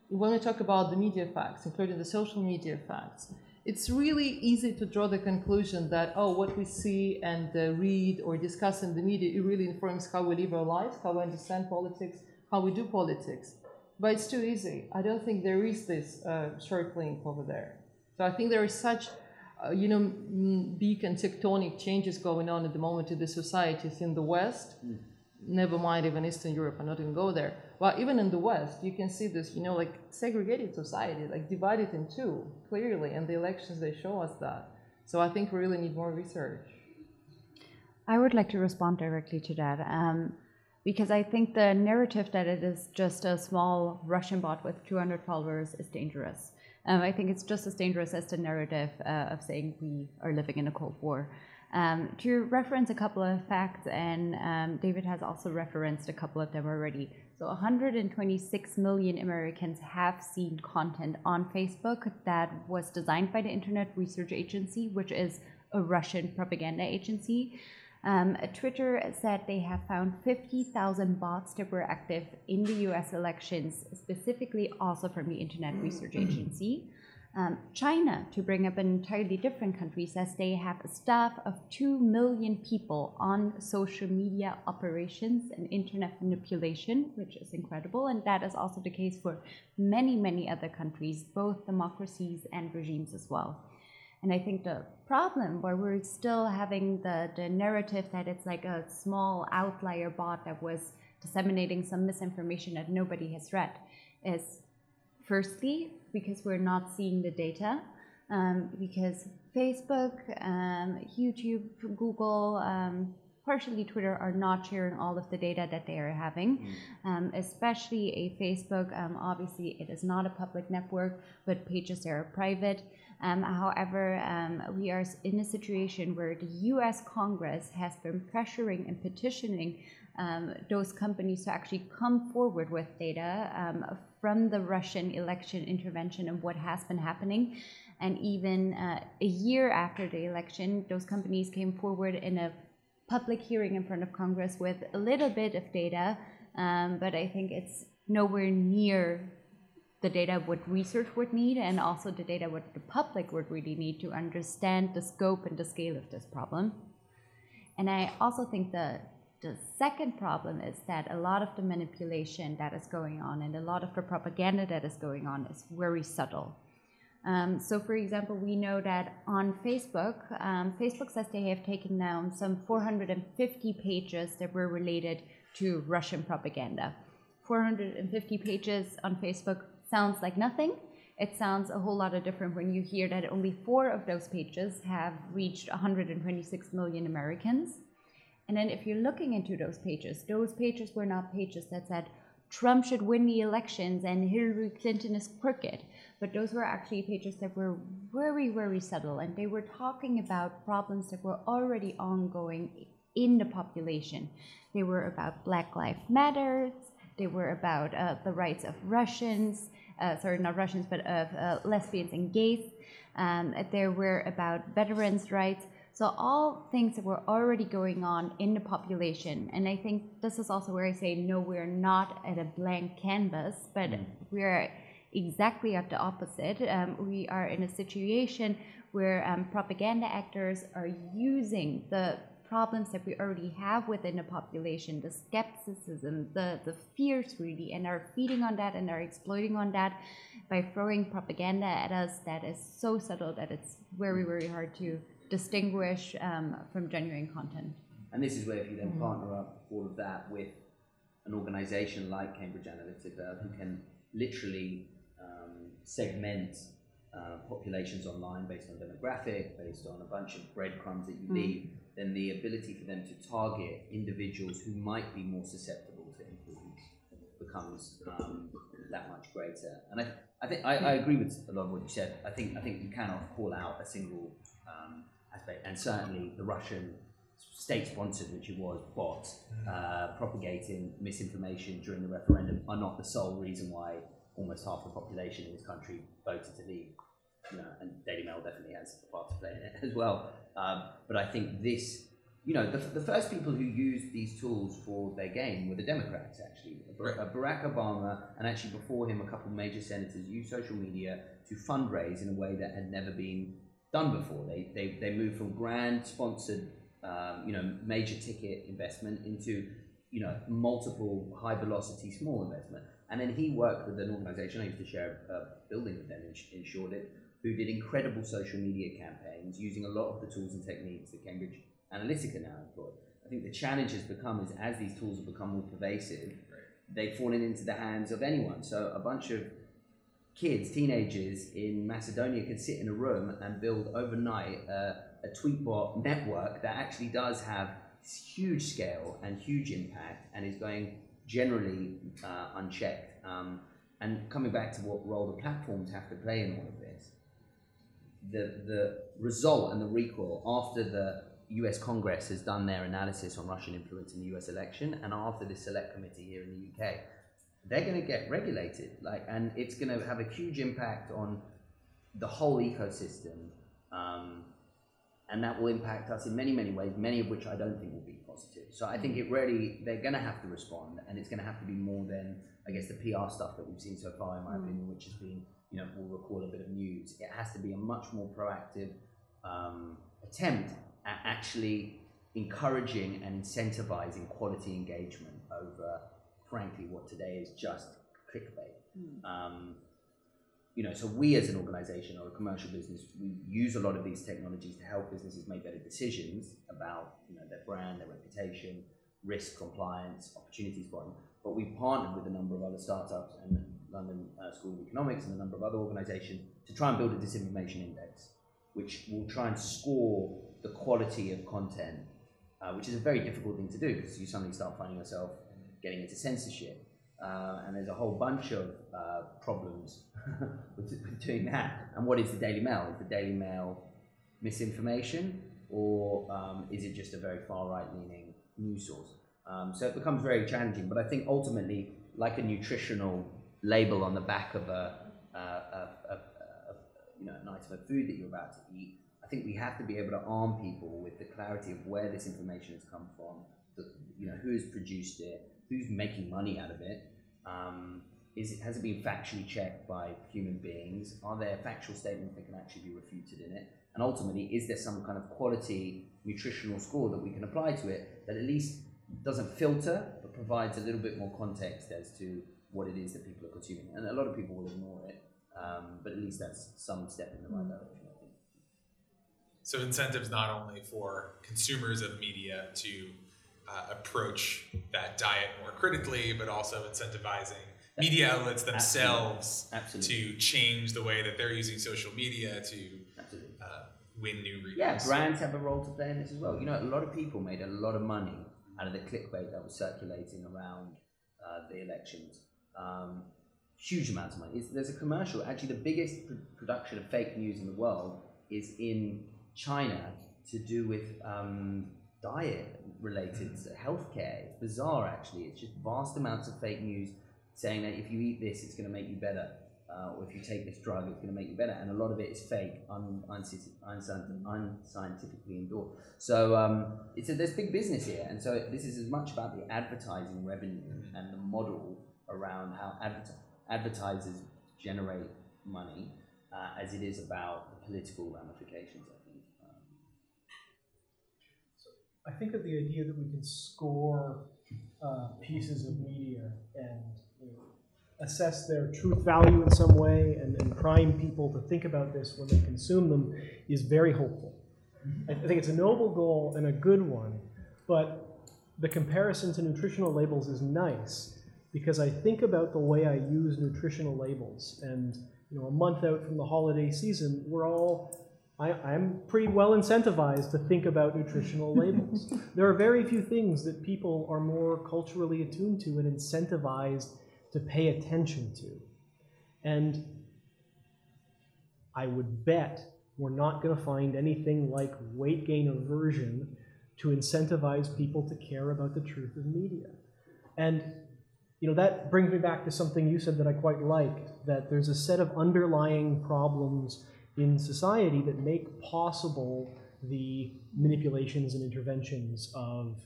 when we talk about the media facts, including the social media facts, it's really easy to draw the conclusion that, oh, what we see and uh, read or discuss in the media, it really informs how we live our lives, how we understand politics, how we do politics. But it's too easy. I don't think there is this uh, short link over there. So I think there is such, uh, you know, big and tectonic changes going on at the moment in the societies in the West. Mm. Never mind even Eastern Europe, I'm not even go there. Well, even in the West, you can see this, you know, like segregated society, like divided in two, clearly, and the elections they show us that. So I think we really need more research. I would like to respond directly to that. Um, because I think the narrative that it is just a small Russian bot with 200 followers is dangerous. Um, I think it's just as dangerous as the narrative uh, of saying we are living in a Cold War. Um, to reference a couple of facts, and um, David has also referenced a couple of them already. So 126 million Americans have seen content on Facebook that was designed by the Internet Research Agency, which is a Russian propaganda agency. Um, Twitter said they have found 50,000 bots that were active in the US elections, specifically also from the Internet Research Agency. Um, China, to bring up an entirely different country, says they have a staff of 2 million people on social media operations and internet manipulation, which is incredible. And that is also the case for many, many other countries, both democracies and regimes as well. And I think the problem where we're still having the, the narrative that it's like a small outlier bot that was disseminating some misinformation that nobody has read is firstly because we're not seeing the data um, because facebook um, youtube google um, partially twitter are not sharing all of the data that they are having mm. um, especially a facebook um, obviously it is not a public network but pages are private um, however, um, we are in a situation where the US Congress has been pressuring and petitioning um, those companies to actually come forward with data um, from the Russian election intervention and what has been happening. And even uh, a year after the election, those companies came forward in a public hearing in front of Congress with a little bit of data, um, but I think it's nowhere near the data what research would need and also the data what the public would really need to understand the scope and the scale of this problem. And I also think the the second problem is that a lot of the manipulation that is going on and a lot of the propaganda that is going on is very subtle. Um, so, for example, we know that on Facebook, um, Facebook says they have taken down some 450 pages that were related to Russian propaganda. 450 pages on Facebook sounds like nothing. It sounds a whole lot of different when you hear that only four of those pages have reached 126 million Americans. And then if you're looking into those pages, those pages were not pages that said Trump should win the elections and Hillary Clinton is crooked. But those were actually pages that were very, very subtle and they were talking about problems that were already ongoing in the population. They were about Black Lives Matters, they were about uh, the rights of Russians, sorry, not Russians, but of uh, lesbians and gays. Um, they were about veterans' rights. So all things that were already going on in the population. And I think this is also where I say, no, we're not at a blank canvas, but mm. we're exactly at the opposite. Um, we are in a situation where um, propaganda actors are using the problems that we already have within the population, the skepticism, the, the fears really, and are feeding on that and are exploiting on that by throwing propaganda at us that is so subtle that it's very, very hard to distinguish um, from genuine content. And this is where if you then partner up all of that with an organization like Cambridge Analytica who can literally um, segment uh, populations online based on demographic, based on a bunch of breadcrumbs that you leave, then the ability for them to target individuals who might be more susceptible to influence becomes um, that much greater. And I, I think I, I agree with a lot of what you said. I think I think you cannot call out a single um, aspect, and certainly the Russian state-sponsored, which it was, bots uh, propagating misinformation during the referendum are not the sole reason why almost half the population in this country voted to leave. You know, and Daily Mail definitely has a part to play in it [LAUGHS] as well. Um, but I think this, you know, the, the first people who used these tools for their game were the Democrats, actually. Uh, Barack Obama, and actually before him, a couple of major senators used social media to fundraise in a way that had never been done before. They, they, they moved from grand sponsored, um, you know, major ticket investment into, you know, multiple high velocity small investment. And then he worked with an organization, I used to share a building with them in, in Shoreditch, who did incredible social media campaigns using a lot of the tools and techniques that Cambridge Analytica now employ. I think the challenge has become is as these tools have become more pervasive, they've fallen into the hands of anyone. So a bunch of kids, teenagers in Macedonia can sit in a room and build overnight uh, a tweetbot network that actually does have huge scale and huge impact and is going generally uh, unchecked. Um, and coming back to what role the platforms have to play in all of this, the, the result and the recoil after the US Congress has done their analysis on Russian influence in the US election and after the select committee here in the UK, they're going to get regulated. Like, and it's going to have a huge impact on the whole ecosystem. Um, and that will impact us in many, many ways, many of which I don't think will be positive. So I think it really, they're going to have to respond, and it's going to have to be more than, I guess, the PR stuff that we've seen so far, in my opinion, which has been, you know, we'll record a bit of news. It has to be a much more proactive um, attempt at actually encouraging and incentivizing quality engagement over, frankly, what today is just clickbait. Um, you know, so we as an organization or a commercial business, we use a lot of these technologies to help businesses make better decisions about, you know, their brand, their reputation, risk, compliance, opportunities for them. But we've partnered with a number of other startups and London uh, School of Economics and a number of other organizations to try and build a disinformation index, which will try and score the quality of content, uh, which is a very difficult thing to do because you suddenly start finding yourself getting into censorship. Uh, and there's a whole bunch of uh, problems [LAUGHS] with, with doing that. And what is the Daily Mail? Is the Daily Mail misinformation, or um, is it just a very far right leaning news source? Um, so it becomes very challenging. But I think ultimately, like a nutritional label on the back of a, a, a, a, you know an item of food that you're about to eat, I think we have to be able to arm people with the clarity of where this information has come from, the, you know who has produced it, who's making money out of it. Um, is it, has it been factually checked by human beings? Are there factual statements that can actually be refuted in it? And ultimately, is there some kind of quality nutritional score that we can apply to it that at least doesn't filter but provides a little bit more context as to what it is that people are consuming? And a lot of people will ignore it, um, but at least that's some step in the right direction, I think. So incentives not only for consumers of media to uh, approach that diet more critically, but also incentivizing media outlets themselves Absolutely. to change the way that they're using social media to uh, win new readers. Yeah, brands have a role to play in this as well. You know, a lot of people made a lot of money out of the clickbait that was circulating around uh, the elections. Um, huge amounts of money. It's, there's a commercial. Actually, the biggest pr- production of fake news in the world is in China to do with um, diet related to healthcare. It's bizarre, actually. It's just vast amounts of fake news saying that if you eat this, it's going to make you better. Uh, or if you take this drug, it's going to make you better. And a lot of it is fake, un, unsci- unscientifically endorsed. So um, it's a, there's big business here. And so this is as much about the advertising revenue and the model around how adver- advertisers generate money uh, as it is about the political ramifications, I think. Um, I think that the idea that we can score uh, pieces of media and you know, assess their truth value in some way and, and prime people to think about this when they consume them is very hopeful. I I think it's a noble goal and a good one, But the comparison to nutritional labels is nice because I think about the way I use nutritional labels. And you know, a month out from the holiday season, we're all I, I'm pretty well incentivized to think about nutritional [LAUGHS] labels. There are very few things that people are more culturally attuned to and incentivized to pay attention to. And I would bet we're not going to find anything like weight gain aversion to incentivize people to care about the truth of media. And you know that brings me back to something you said that I quite liked that there's a set of underlying problems in society that make possible the manipulations and interventions of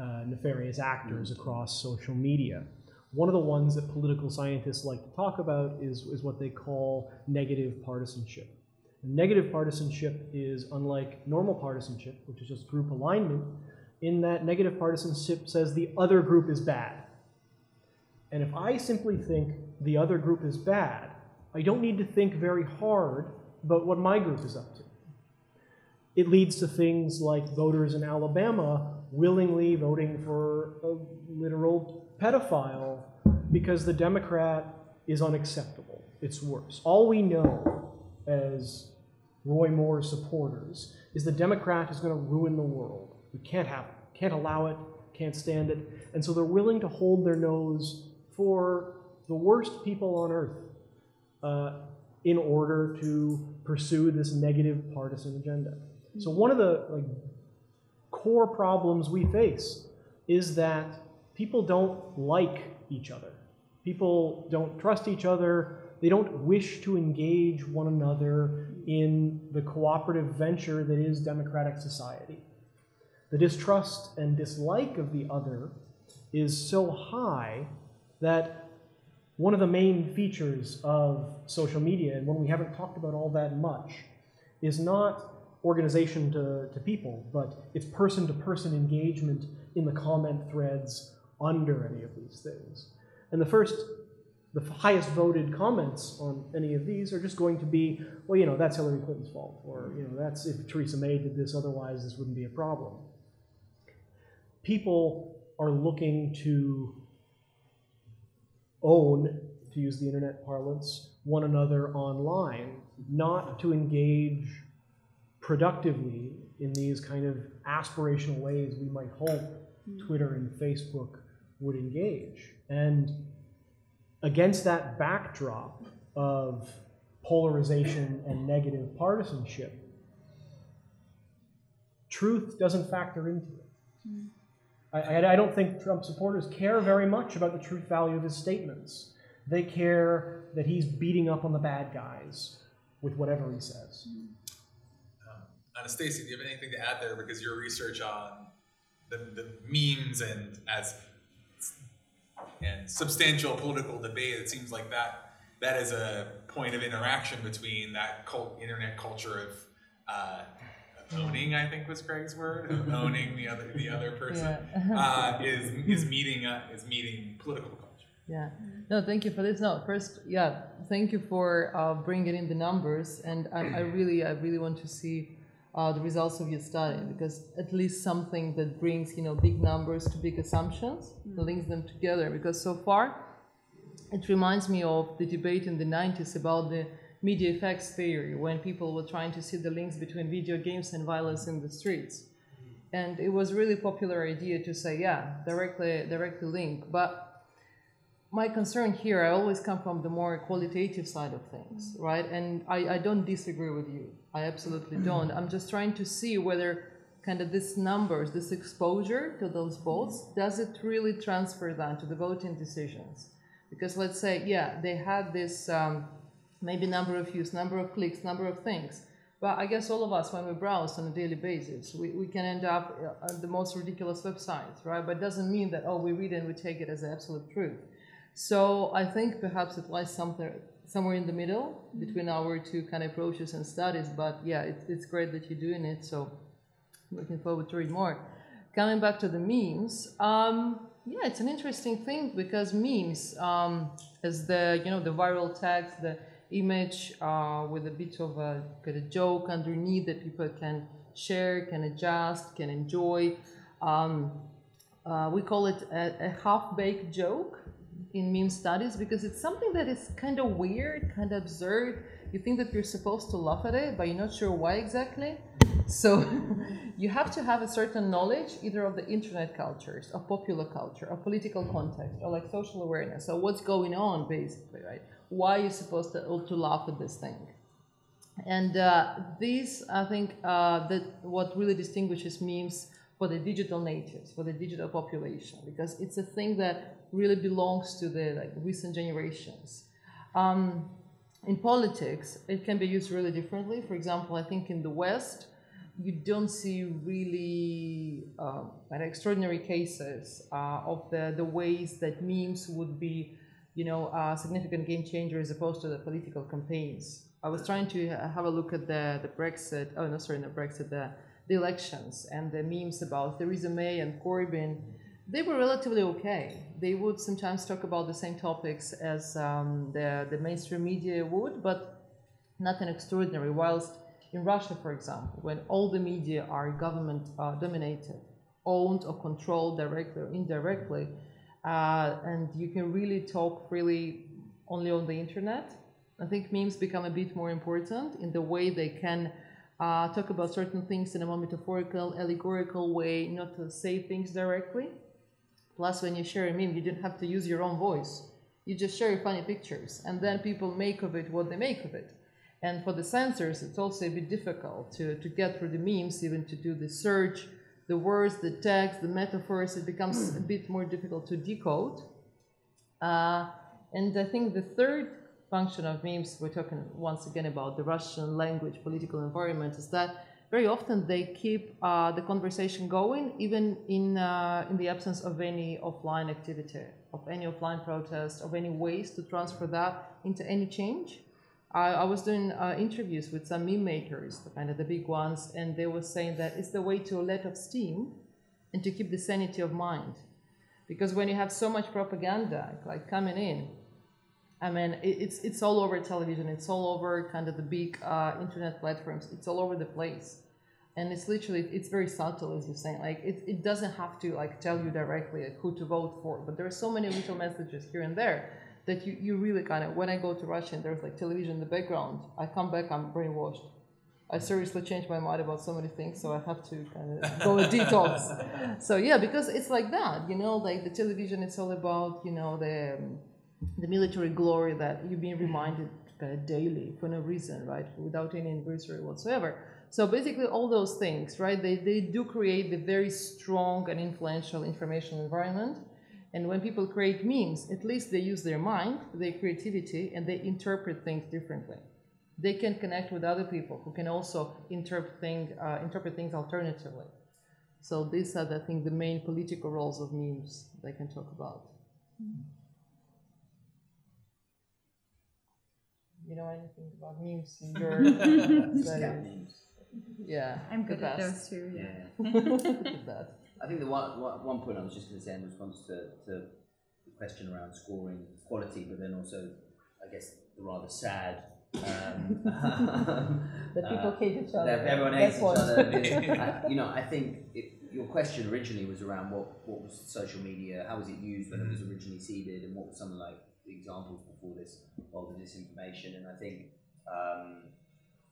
uh, nefarious actors across social media. One of the ones that political scientists like to talk about is, is what they call negative partisanship. Negative partisanship is unlike normal partisanship, which is just group alignment, in that negative partisanship says the other group is bad. And if I simply think the other group is bad, I don't need to think very hard about what my group is up to. It leads to things like voters in Alabama willingly voting for a literal pedophile because the Democrat is unacceptable. It's worse. All we know as Roy Moore supporters is the Democrat is going to ruin the world. We can't have it, can't allow it, can't stand it. And so they're willing to hold their nose for the worst people on earth uh, in order to pursue this negative partisan agenda. So one of the like core problems we face is that people don't like each other. People don't trust each other. They don't wish to engage one another in the cooperative venture that is democratic society. The distrust and dislike of the other is so high that one of the main features of social media, and one we haven't talked about all that much, is not organization to, to people, but it's person to person engagement in the comment threads under any of these things. And the first, the highest voted comments on any of these are just going to be, well, you know, that's Hillary Clinton's fault, or, you know, that's if Theresa May did this, otherwise this wouldn't be a problem. People are looking to own, to use the internet parlance, one another online, not to engage productively in these kind of aspirational ways we might hope hmm. Twitter and Facebook would engage. And against that backdrop of polarization and negative partisanship, truth doesn't factor into it. Hmm. I, I, don't think Trump supporters care very much about the truth value of his statements. They care that he's beating up on the bad guys with whatever he says. Um, Anastasia, do you have anything to add there? Because your research on the, the memes and as and substantial political debate, it seems like that that is a point of interaction between that cult, internet culture of uh, owning, I think was Craig's word, of owning the other the other person Yeah. [LAUGHS] uh, is is meeting uh, is meeting political culture. Yeah. No, thank you for this. No, first, yeah, thank you for uh, bringing in the numbers, and I, I [CLEARS THROAT] really, I really want to see uh, the results of your study because at least something that brings, you know, big numbers to big assumptions, links them together. Because so far, it reminds me of the debate in the 90s about the media effects theory when people were trying to see the links between video games and violence in the streets. And it was really popular idea to say, yeah, directly, directly link. But my concern here, I always come from the more qualitative side of things, right? And I, I don't disagree with you. I absolutely [CLEARS THROAT] don't. I'm just trying to see whether kind of this numbers, this exposure to those votes, does it really transfer that to the voting decisions? Because let's say, yeah, they had this um, maybe number of views, number of clicks, number of things. But I guess all of us, when we browse on a daily basis, we, we can end up on the most ridiculous websites, right? But it doesn't mean that, oh, we read it and we take it as absolute truth. So I think perhaps it lies somewhere, somewhere in the middle between our two kind of approaches and studies. But yeah, it, it's great that you're doing it. So looking forward to read more. Coming back to the memes, um, yeah, it's an interesting thing because memes, um, as the you know the viral text, the image uh, with a bit of a of joke underneath that people can share, can adjust, can enjoy. Um, uh, we call it a, a half-baked joke in meme studies because it's something that is kind of weird, kind of absurd. You think that you're supposed to laugh at it, but you're not sure why exactly. So [LAUGHS] you have to have a certain knowledge either of the internet cultures, of popular culture, of political context, or like social awareness. So what's going on basically, right? Why are you supposed to, to laugh at this thing? And uh, these, I think, uh, that what really distinguishes memes for the digital natives, for the digital population, because it's a thing that really belongs to the like recent generations. Um, in politics, it can be used really differently. For example, I think in the West, you don't see really um, extraordinary cases uh, of the, the ways that memes would be, you know, a significant game changer as opposed to the political campaigns. I was trying to have a look at the, the Brexit, oh no, sorry, not Brexit, the, the elections and the memes about Theresa May and Corbyn. They were relatively okay. They would sometimes talk about the same topics as um, the, the mainstream media would, but nothing extraordinary. Whilst in Russia, for example, when all the media are government uh, dominated, owned or controlled directly or indirectly, uh, and you can really talk freely only on the internet, I think memes become a bit more important in the way they can uh, talk about certain things in a more metaphorical, allegorical way, not to say things directly. Plus, when you share a meme, you don't have to use your own voice. You just share funny pictures, and then people make of it what they make of it. And for the censors, it's also a bit difficult to, to get through the memes, even to do the search, the words, the text, the metaphors. It becomes a bit more difficult to decode. Uh, and I think the third function of memes, we're talking once again about the Russian language, political environment, is that very often they keep uh, the conversation going, even in, uh, in the absence of any offline activity, of any offline protest, of any ways to transfer that into any change. I, I was doing uh, interviews with some meme makers, the kind of the big ones, and they were saying that it's the way to let off steam and to keep the sanity of mind. Because when you have so much propaganda like coming in, I mean, it, it's it's all over television. It's all over kind of the big uh, internet platforms. It's all over the place, and it's literally it's very subtle, as you're saying. Like it, it doesn't have to like tell you directly like, who to vote for, but there are so many little messages here and there that you, you really kind of when I go to Russia and there's like television in the background, I come back I'm brainwashed. I seriously changed my mind about so many things, so I have to kind of go a detox. So yeah, because it's like that, you know, like the television, it's all about you know the the military glory that you're being reminded kind of daily for no reason, right, without any anniversary whatsoever. So basically, all those things, right, they, they do create the very strong and influential information environment and when people create memes, at least they use their mind, their creativity, and they interpret things differently. They can connect with other people who can also interpret, thing, uh, interpret things alternatively. So these are, I think, the main political roles of memes they can talk about. You know anything about memes in [LAUGHS] your studies? Yeah, I'm good at best. those two. Yeah. Yeah. [LAUGHS] [LAUGHS] That. I think the one, one, one point I was just going to say in response to, to the question around scoring quality, but then also, I guess, the rather sad. Um, [LAUGHS] That people uh, hate each other. that everyone That's hates each what- other. [LAUGHS] I, you know, I think it, your question originally was around what, what was social media, how was it used when it was originally seeded, and what were some of like the examples before this of the disinformation. And I think um,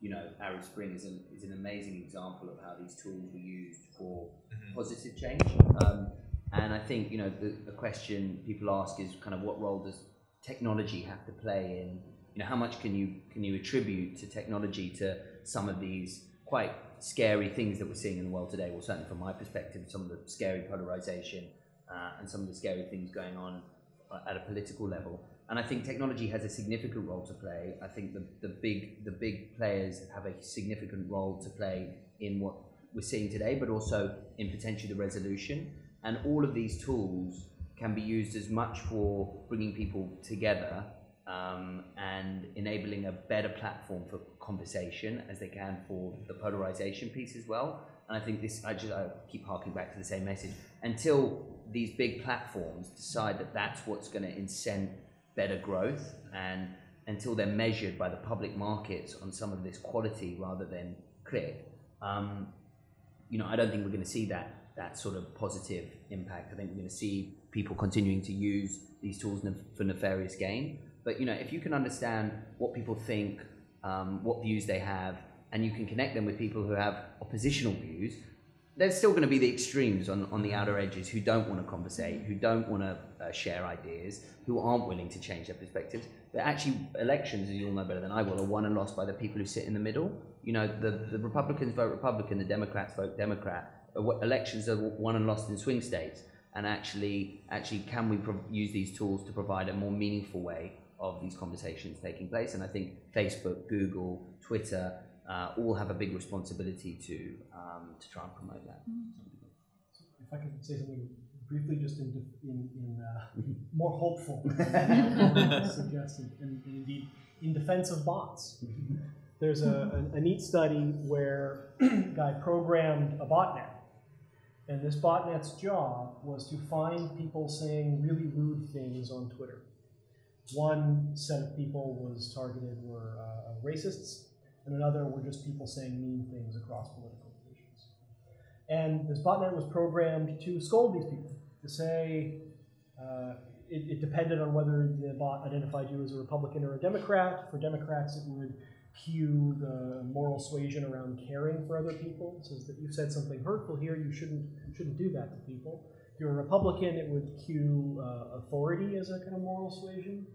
you know, Arab Spring is an, is an amazing example of how these tools were used for positive change. Um, and I think, you know, the, the question people ask is kind of what role does technology have to play in, you know, how much can you, can you attribute to technology to some of these quite scary things that we're seeing in the world today? Well, certainly from my perspective, some of the scary polarization uh, and some of the scary things going on uh, at a political level. And I think technology has a significant role to play. I think the, the big the big players have a significant role to play in what we're seeing today, but also in potentially the resolution. And all of these tools can be used as much for bringing people together um, and enabling a better platform for conversation as they can for the polarization piece as well. And I think this, I just I keep harking back to the same message. Until these big platforms decide that that's what's going to incent better growth and until they're measured by the public markets on some of this quality rather than click, um, you know, I don't think we're going to see that that sort of positive impact. I think we're going to see people continuing to use these tools for nefarious gain. But you know, if you can understand what people think, um, what views they have, and you can connect them with people who have oppositional views, there's still going to be the extremes on, on the outer edges who don't want to conversate, who don't want to uh, share ideas, who aren't willing to change their perspectives. But actually, elections, as you all know better than I will, are won and lost by the people who sit in the middle. You know, the, the Republicans vote Republican, the Democrats vote Democrat. Uh, Elections are won and lost in swing states. And actually, actually, can we pro- use these tools to provide a more meaningful way of these conversations taking place? And I think Facebook, Google, Twitter, all have a big responsibility to um, to try and promote that. If I could say something briefly, just in, in, in uh, [LAUGHS] more hopeful [LAUGHS] suggested, and, and indeed in defense of bots. There's a, a, a neat study where a guy programmed a botnet, and this botnet's job was to find people saying really rude things on Twitter. One set of people was targeted were uh, racists, and another were just people saying mean things across political divisions. And this botnet was programmed to scold these people, to say uh, it, it depended on whether the bot identified you as a Republican or a Democrat. For Democrats, it would cue the moral suasion around caring for other people. It says that you said something hurtful here, you shouldn't shouldn't do that to people. If you're a Republican, it would cue uh, authority as a kind of moral suasion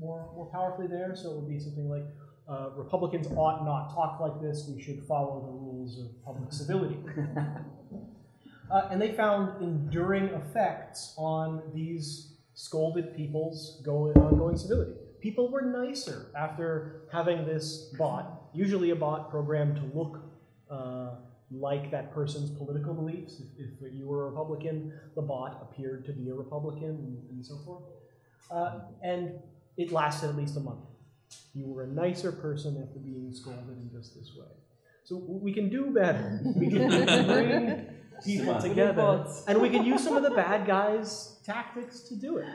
more more powerfully there. So it would be something like uh, Republicans ought not talk like this. We should follow the rules of public civility. [LAUGHS] uh, and they found enduring effects on these scolded people's go- ongoing civility. People were nicer after having this bot, usually a bot programmed to look uh, like that person's political beliefs. If, if, you were a Republican, the bot appeared to be a Republican and, and so forth. Uh, and it lasted at least a month. You were a nicer person after being scolded in just this way. So we can do better. We can [LAUGHS] bring people together, and we can use some of the bad guys' tactics to do it.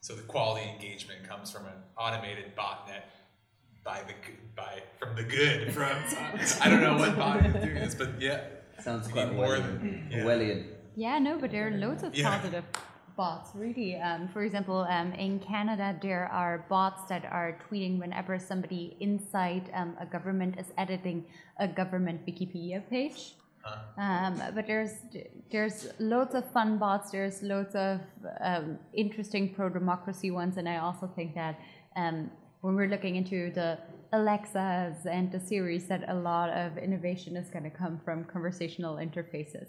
So the quality engagement comes from an automated botnet by the g- by from the good from [LAUGHS] I don't know what bot is doing this, but yeah, Sounds we quite more Orwellian. than yeah. Orwellian. Yeah, no, but there are loads of Yeah. positive bots, really. Um, for example, um, in Canada, there are bots that are tweeting whenever somebody inside um, a government is editing a government Wikipedia page. Um, but there's there's loads of fun bots. There's loads of um, interesting pro-democracy ones, and I also think that um, when we're looking into the Alexas and the Siris, that a lot of innovation is going to come from conversational interfaces.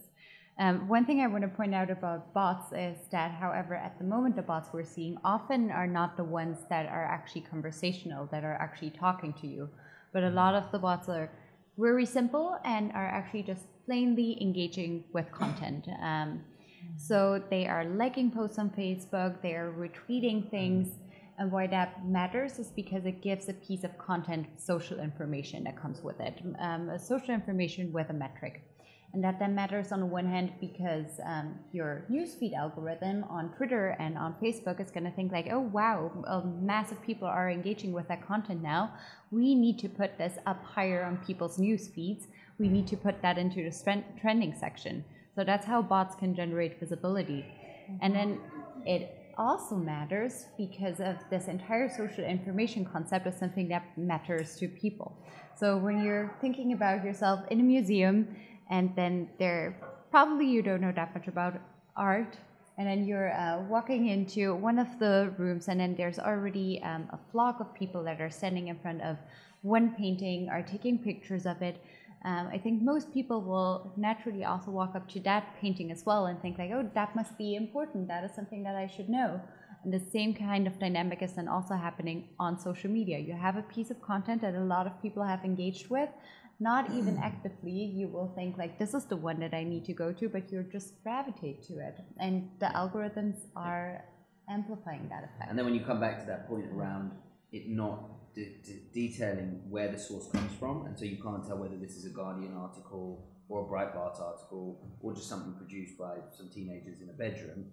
Um, one thing I want to point out about bots is that, however, at the moment, the bots we're seeing often are not the ones that are actually conversational, that are actually talking to you. But a lot of the bots are very simple and are actually just plainly engaging with content. Um, so they are liking posts on Facebook, they are retweeting things. And why that matters is because it gives a piece of content social information that comes with it, um, social information with a metric. And that matters on the one hand because um, your newsfeed algorithm on Twitter and on Facebook is going to think like, oh wow, a mass of people are engaging with that content now. We need to put this up higher on people's news feeds. We need to put that into the trend- trending section. So that's how bots can generate visibility. And then it also matters because of this entire social information concept is something that matters to people. So when you're thinking about yourself in a museum and then there probably you don't know that much about art and then you're uh, walking into one of the rooms and then there's already um, a flock of people that are standing in front of one painting or taking pictures of it um, I think most people will naturally also walk up to that painting as well and think like, oh, that must be important. That is something that I should know. And the same kind of dynamic is then also happening on social media. You have a piece of content that a lot of people have engaged with, not even actively. You will think like, this is the one that I need to go to, but you just gravitate to it. And the algorithms are amplifying that effect. And then when you come back to that point around it not de- de- detailing where the source comes from, and so you can't tell whether this is a Guardian article or a Breitbart article or just something produced by some teenagers in a bedroom,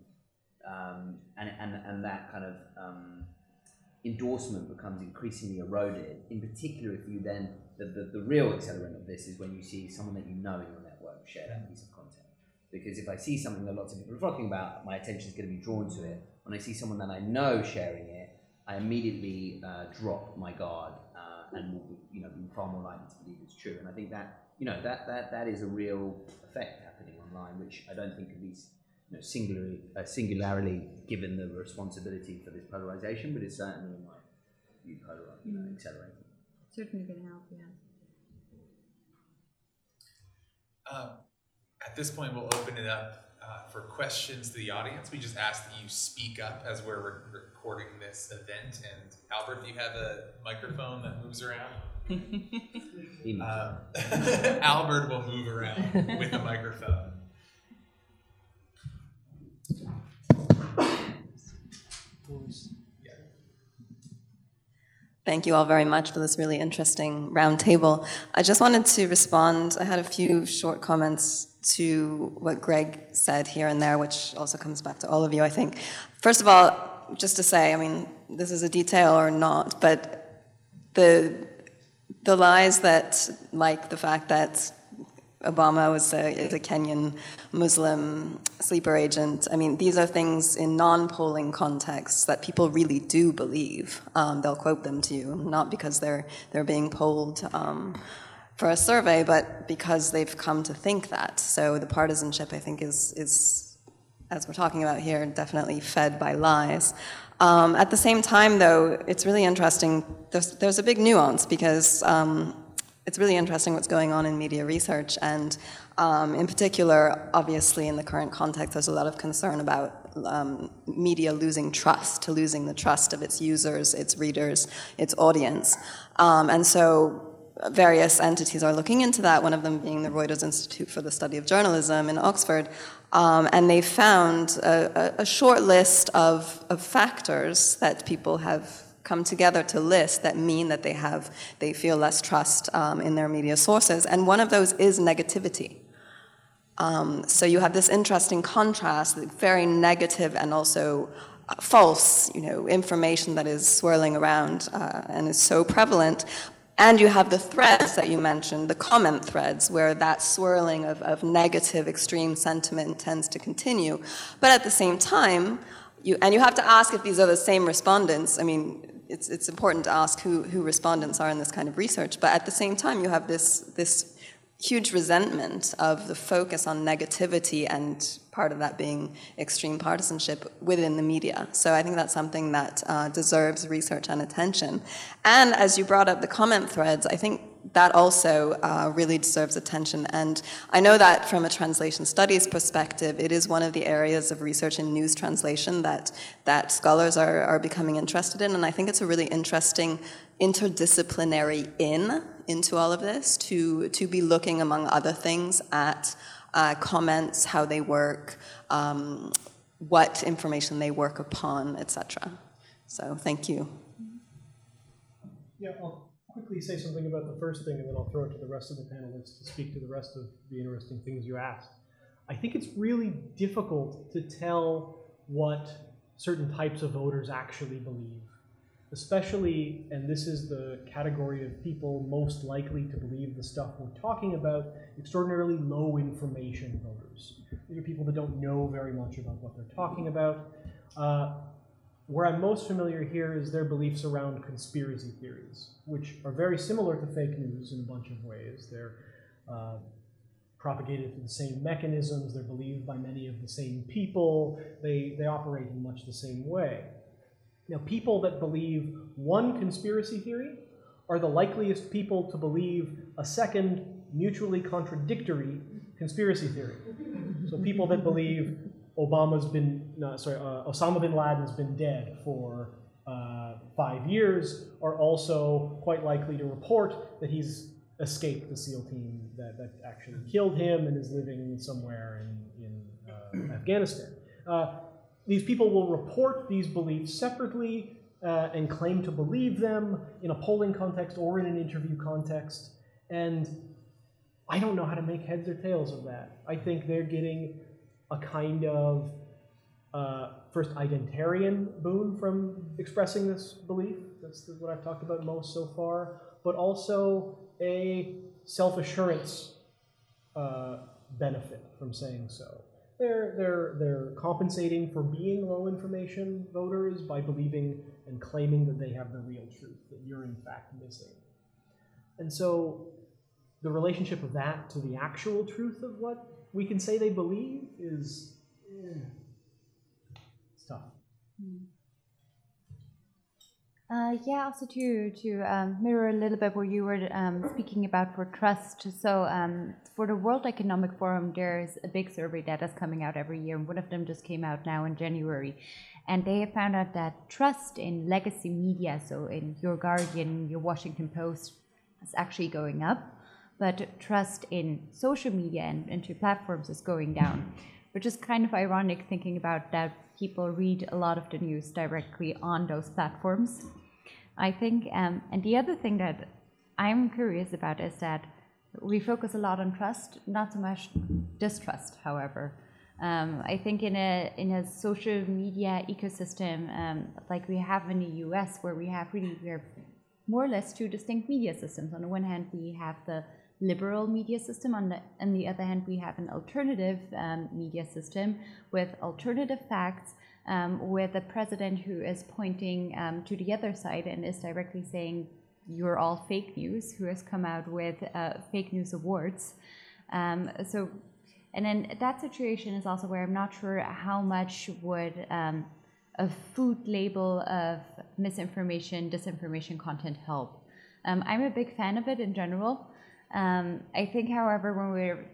um, and, and, and that kind of um, endorsement becomes increasingly eroded. In particular, if you then, the, the, the real accelerant of this is when you see someone that you know in your network share that piece of content. Because if I see something that lots of people are talking about, my attention is going to be drawn to it. When I see someone that I know sharing it, I immediately uh, drop my guard uh, and will be, you know, be far more likely to believe it's true. And I think that, you know, that, that, that is a real effect happening online, which I don't think can be you know, singularly, uh, singularly given the responsibility for this polarization, but it's certainly, in my view, polar, you know, accelerating. Certainly going to help, yeah. Um, at this point, we'll open it up uh, for questions to the audience. We just ask that you speak up as we're re- recording this event. And Albert, do you have a microphone that moves around? Email. Um, [LAUGHS] Albert will move around with the microphone. Thank you all very much for this really interesting roundtable. I just wanted to respond. I had a few short comments to what Greg said here and there, which also comes back to all of you, I think. First of all, just to say, I mean, this is a detail or not, but the the lies that, like the fact that Obama was a, a Kenyan Muslim sleeper agent. I mean, these are things in non-polling contexts that people really do believe. Um, they'll quote them to you, not because they're they're being polled um, for a survey, but because they've come to think that. So the partisanship, I think, is is as we're talking about here, definitely fed by lies. Um, at the same time, though, it's really interesting. There's, there's a big nuance because um, it's really interesting what's going on in media research, and um, in particular, obviously, in the current context, there's a lot of concern about um, media losing trust, to losing the trust of its users, its readers, its audience. Um, and so various entities are looking into that, one of them being the Reuters Institute for the Study of Journalism in Oxford. Um, and they found a, a, short list of, of factors that people have come together to list that mean that they have they feel less trust um, in their media sources and one of those is negativity um, so you have this interesting contrast very negative and also uh, false you know information that is swirling around uh, and is so prevalent and you have the threads that you mentioned, the comment threads, where that swirling of, of negative, extreme sentiment tends to continue. But at the same time, you, and you have to ask if these are the same respondents. I mean, it's, it's important to ask who, who respondents are in this kind of research. But at the same time, you have this, this huge resentment of the focus on negativity and part of that being extreme partisanship within the media. So I think that's something that uh, deserves research and attention. And as you brought up the comment threads, I think that also uh, really deserves attention. And I know that from a translation studies perspective, it is one of the areas of research in news translation that, that scholars are, are becoming interested in. And I think it's a really interesting interdisciplinary in into all of this to, to be looking, among other things, at uh, comments, how they work, um, what information they work upon, etc. So thank you. Yeah, I'll quickly say something about the first thing, and then I'll throw it to the rest of the panelists to speak to the rest of the interesting things you asked. I think it's really difficult to tell what certain types of voters actually believe especially, and this is the category of people most likely to believe the stuff we're talking about, extraordinarily low information voters. These are people that don't know very much about what they're talking about. Uh, where I'm most familiar here is their beliefs around conspiracy theories, which are very similar to fake news in a bunch of ways. They're uh, propagated through the same mechanisms, they're believed by many of the same people, they, they operate in much the same way. Now, people that believe one conspiracy theory are the likeliest people to believe a second mutually contradictory conspiracy theory. So, people that believe Obama's been, no, sorry, uh, Osama bin Laden's been dead for uh, five years are also quite likely to report that he's escaped the SEAL team that, that actually killed him and is living somewhere in, in uh, Afghanistan. Uh, these people will report these beliefs separately uh, and claim to believe them in a polling context or in an interview context. And I don't know how to make heads or tails of that. I think they're getting a kind of uh, first identitarian boon from expressing this belief. That's what I've talked about most so far. But also a self assurance uh, benefit from saying so. They're, they're, they're compensating for being low information voters by believing and claiming that they have the real truth, that you're in fact missing. And so the relationship of that to the actual truth of what we can say they believe is eh, it's tough. Uh, yeah, also to to um, mirror a little bit what you were um, speaking about for trust. So um, for the World Economic Forum, there's a big survey that is coming out every year, and one of them just came out now in January, and they have found out that trust in legacy media, so in your Guardian, your Washington Post, is actually going up, but trust in social media and into platforms is going down, which is kind of ironic thinking about that people read a lot of the news directly on those platforms. I think, um, and the other thing that I'm curious about is that we focus a lot on trust, not so much distrust. However, um, I think in a in a social media ecosystem um, like we have in the U.S., where we have really we have more or less two distinct media systems. On the one hand, we have the liberal media system. On the, on the other hand, we have an alternative um, media system with alternative facts, um, with a president who is pointing um, to the other side and is directly saying, you're all fake news, who has come out with uh, fake news awards. Um, so, and then that situation is also where I'm not sure how much would um, a food label of misinformation, disinformation content help. Um, I'm a big fan of it in general. Um, I think, however, when we're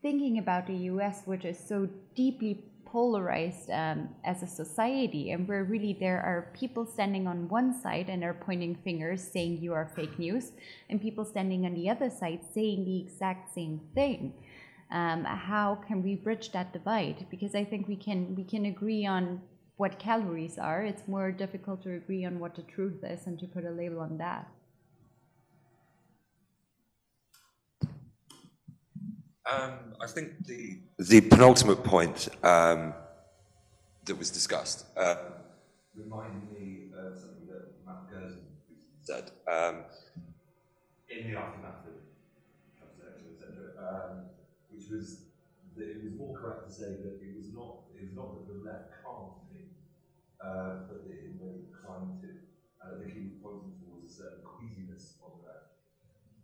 thinking about the US, which is so deeply polarized um, as a society, and where really there are people standing on one side and are pointing fingers saying you are fake news, and people standing on the other side saying the exact same thing. Um, how can we bridge that divide? Because I think we can we can agree on what calories are. It's more difficult to agree on what the truth is and to put a label on that. Um, I think the the penultimate point um, that was discussed uh, reminded me of something that Matt Gerson said um, in the aftermath of Trump's etc., um, which was that it was more correct to say that it was not it was not that the left can't be, uh, but that it may incline to. And I think he was pointing towards a certain queasiness on the left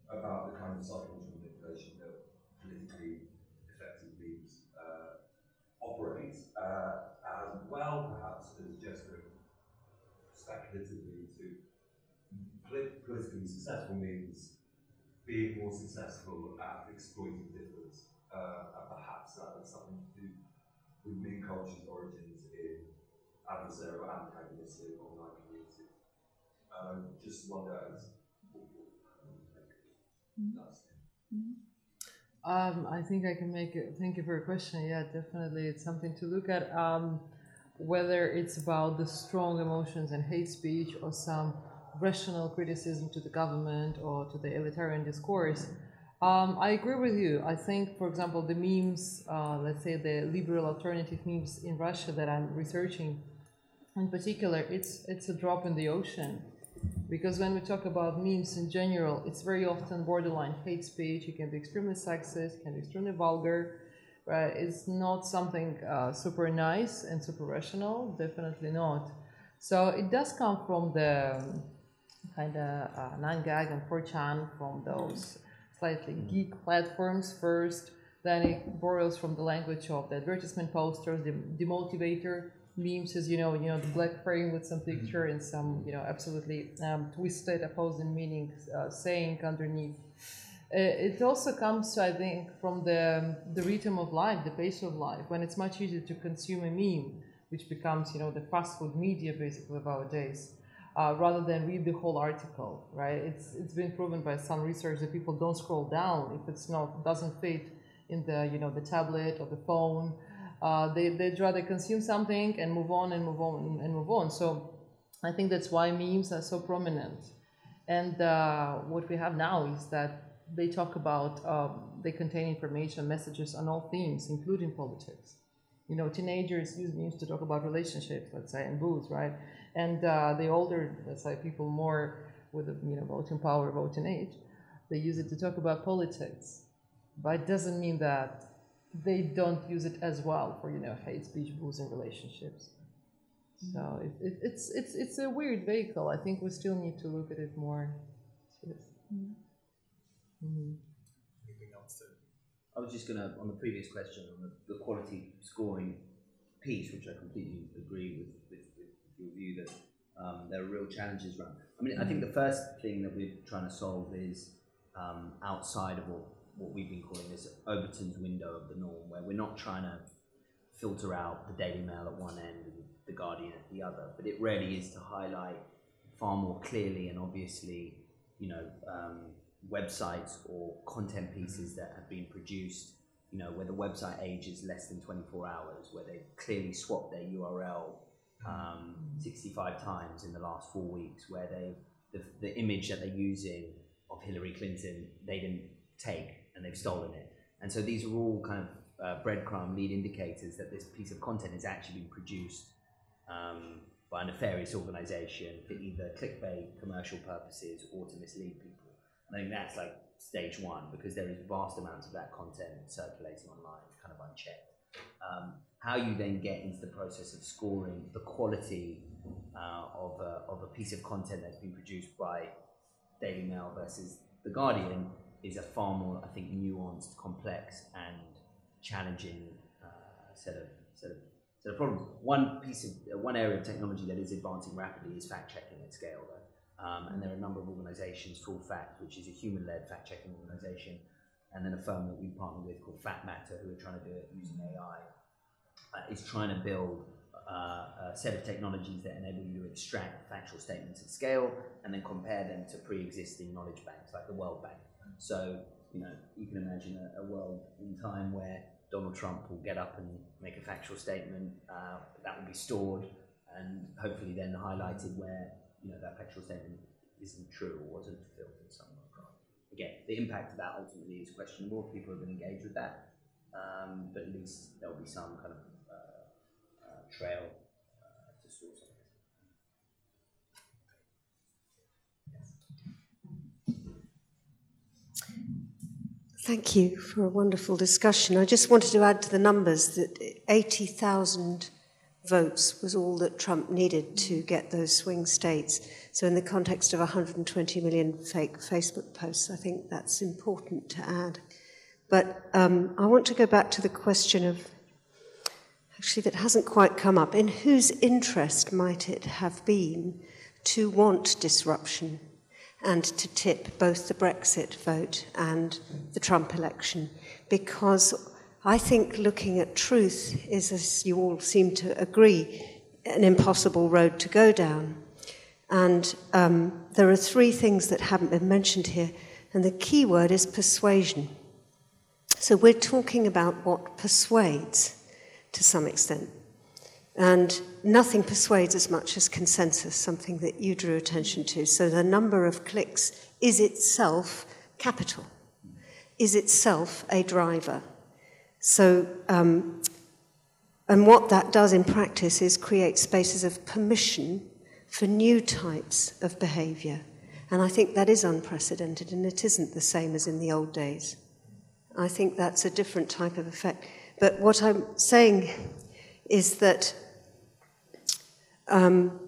about the kind of psychological manipulation that politically effective means uh, operate, uh, as well perhaps as gesturing speculatively to polit- politically successful means being more successful at exploiting difference. Uh, and perhaps that has something to do with meme culture's origins in adversarial, antagonistic online communities. Um, just wonder as kind of like, that's Um, I think I can make it. Thank you for your question. Yeah, definitely, it's something to look at. Um, whether it's about the strong emotions and hate speech, or some rational criticism to the government or to the elitarian discourse. Um, I agree with you. I think, for example, the memes, uh, let's say the liberal alternative memes in Russia that I'm researching, in particular, it's it's a drop in the ocean because when we talk about memes in general, it's very often borderline hate speech. It can be extremely sexist, can be extremely vulgar, right? It's not something uh, super nice and super rational, definitely not. So it does come from the kind of uh, 9gag and 4chan, from those slightly geek platforms first. Then it borrows from the language of the advertisement posters, the demotivator memes, as you know, you know the black frame with some picture and some you know absolutely um, twisted opposing meaning uh, saying underneath. Uh, it also comes, I think, from the the rhythm of life, the pace of life, when it's much easier to consume a meme, which becomes you know the fast food media basically of our days. Uh, rather than read the whole article, right? It's it's been proven by some research that people don't scroll down if it's not doesn't fit in the you know the tablet or the phone. Uh, they they'd rather consume something and move on and move on and move on. So I think that's why memes are so prominent. And uh, what we have now is that they talk about um, they contain information, messages on all themes, including politics. You know, teenagers use memes to talk about relationships, let's say, and booze, right? And uh, the older, let's say, people more with you know voting power, voting age, they use it to talk about politics. But it doesn't mean that they don't use it as well for you know hate speech boosting relationships. So it, it, it's it's it's a weird vehicle. I think we still need to look at it more. seriously. Mhm. Anything else to? I was just gonna, on the previous question, on the, the quality scoring piece, which I completely agree with, with, with your view that um, there are real challenges around. I mean, I think the first thing that we're trying to solve is um, outside of what, what we've been calling this Overton's window of the norm, where we're not trying to filter out the Daily Mail at one end and the Guardian at the other, but it really is to highlight far more clearly and obviously, you know, um, websites or content pieces that have been produced, you know, where the website age is less than 24 hours, where they clearly swapped their URL um, 65 times in the last four weeks, where they the, the image that they're using of Hillary Clinton they didn't take and they've stolen it. And so these are all kind of uh, breadcrumb lead indicators that this piece of content has actually been produced um, by a nefarious organisation for either clickbait, commercial purposes, or to mislead people. I think that's like stage one because there is vast amounts of that content circulating online, kind of unchecked. Um, how you then get into the process of scoring the quality uh, of, a, of a piece of content that's been produced by Daily Mail versus The Guardian is a far more, I think, nuanced, complex, and challenging uh, set of set of set of problems. One piece of uh, one area of technology that is advancing rapidly is fact checking at scale, though. Um, and there are a number of organisations, Full Fact, which is a human-led fact-checking organisation, and then a firm that we partner with called Factmata, who are trying to do it using AI, uh, is trying to build uh, a set of technologies that enable you to extract factual statements at scale and then compare them to pre-existing knowledge banks like the World Bank. So, you know, you can imagine a, a world in time where Donald Trump will get up and make a factual statement uh, that will be stored and hopefully then highlighted where you know that factual statement isn't true or wasn't fulfilled in some way. Again, the impact of that ultimately is questionable. People have been engaged with that, um, but at least there will be some kind of uh, uh, trail uh, to of this. Thank you for a wonderful discussion. I just wanted to add to the numbers that 80,000 votes was all that Trump needed to get those swing states. So, in the context of 120 million fake Facebook posts, I think that's important to add. But um, I want to go back to the question of actually, that hasn't quite come up. In whose interest might it have been to want disruption and to tip both the Brexit vote and the Trump election? Because I think looking at truth is, as you all seem to agree, an impossible road to go down. And um, there are three things that haven't been mentioned here, and the key word is persuasion. So we're talking about what persuades to some extent. And nothing persuades as much as consensus, something that you drew attention to. So the number of clicks is itself capital, is itself a driver. So, um, and what that does in practice is create spaces of permission for new types of behavior. And I think that is unprecedented, and it isn't the same as in the old days. I think that's a different type of effect. But what I'm saying is that um,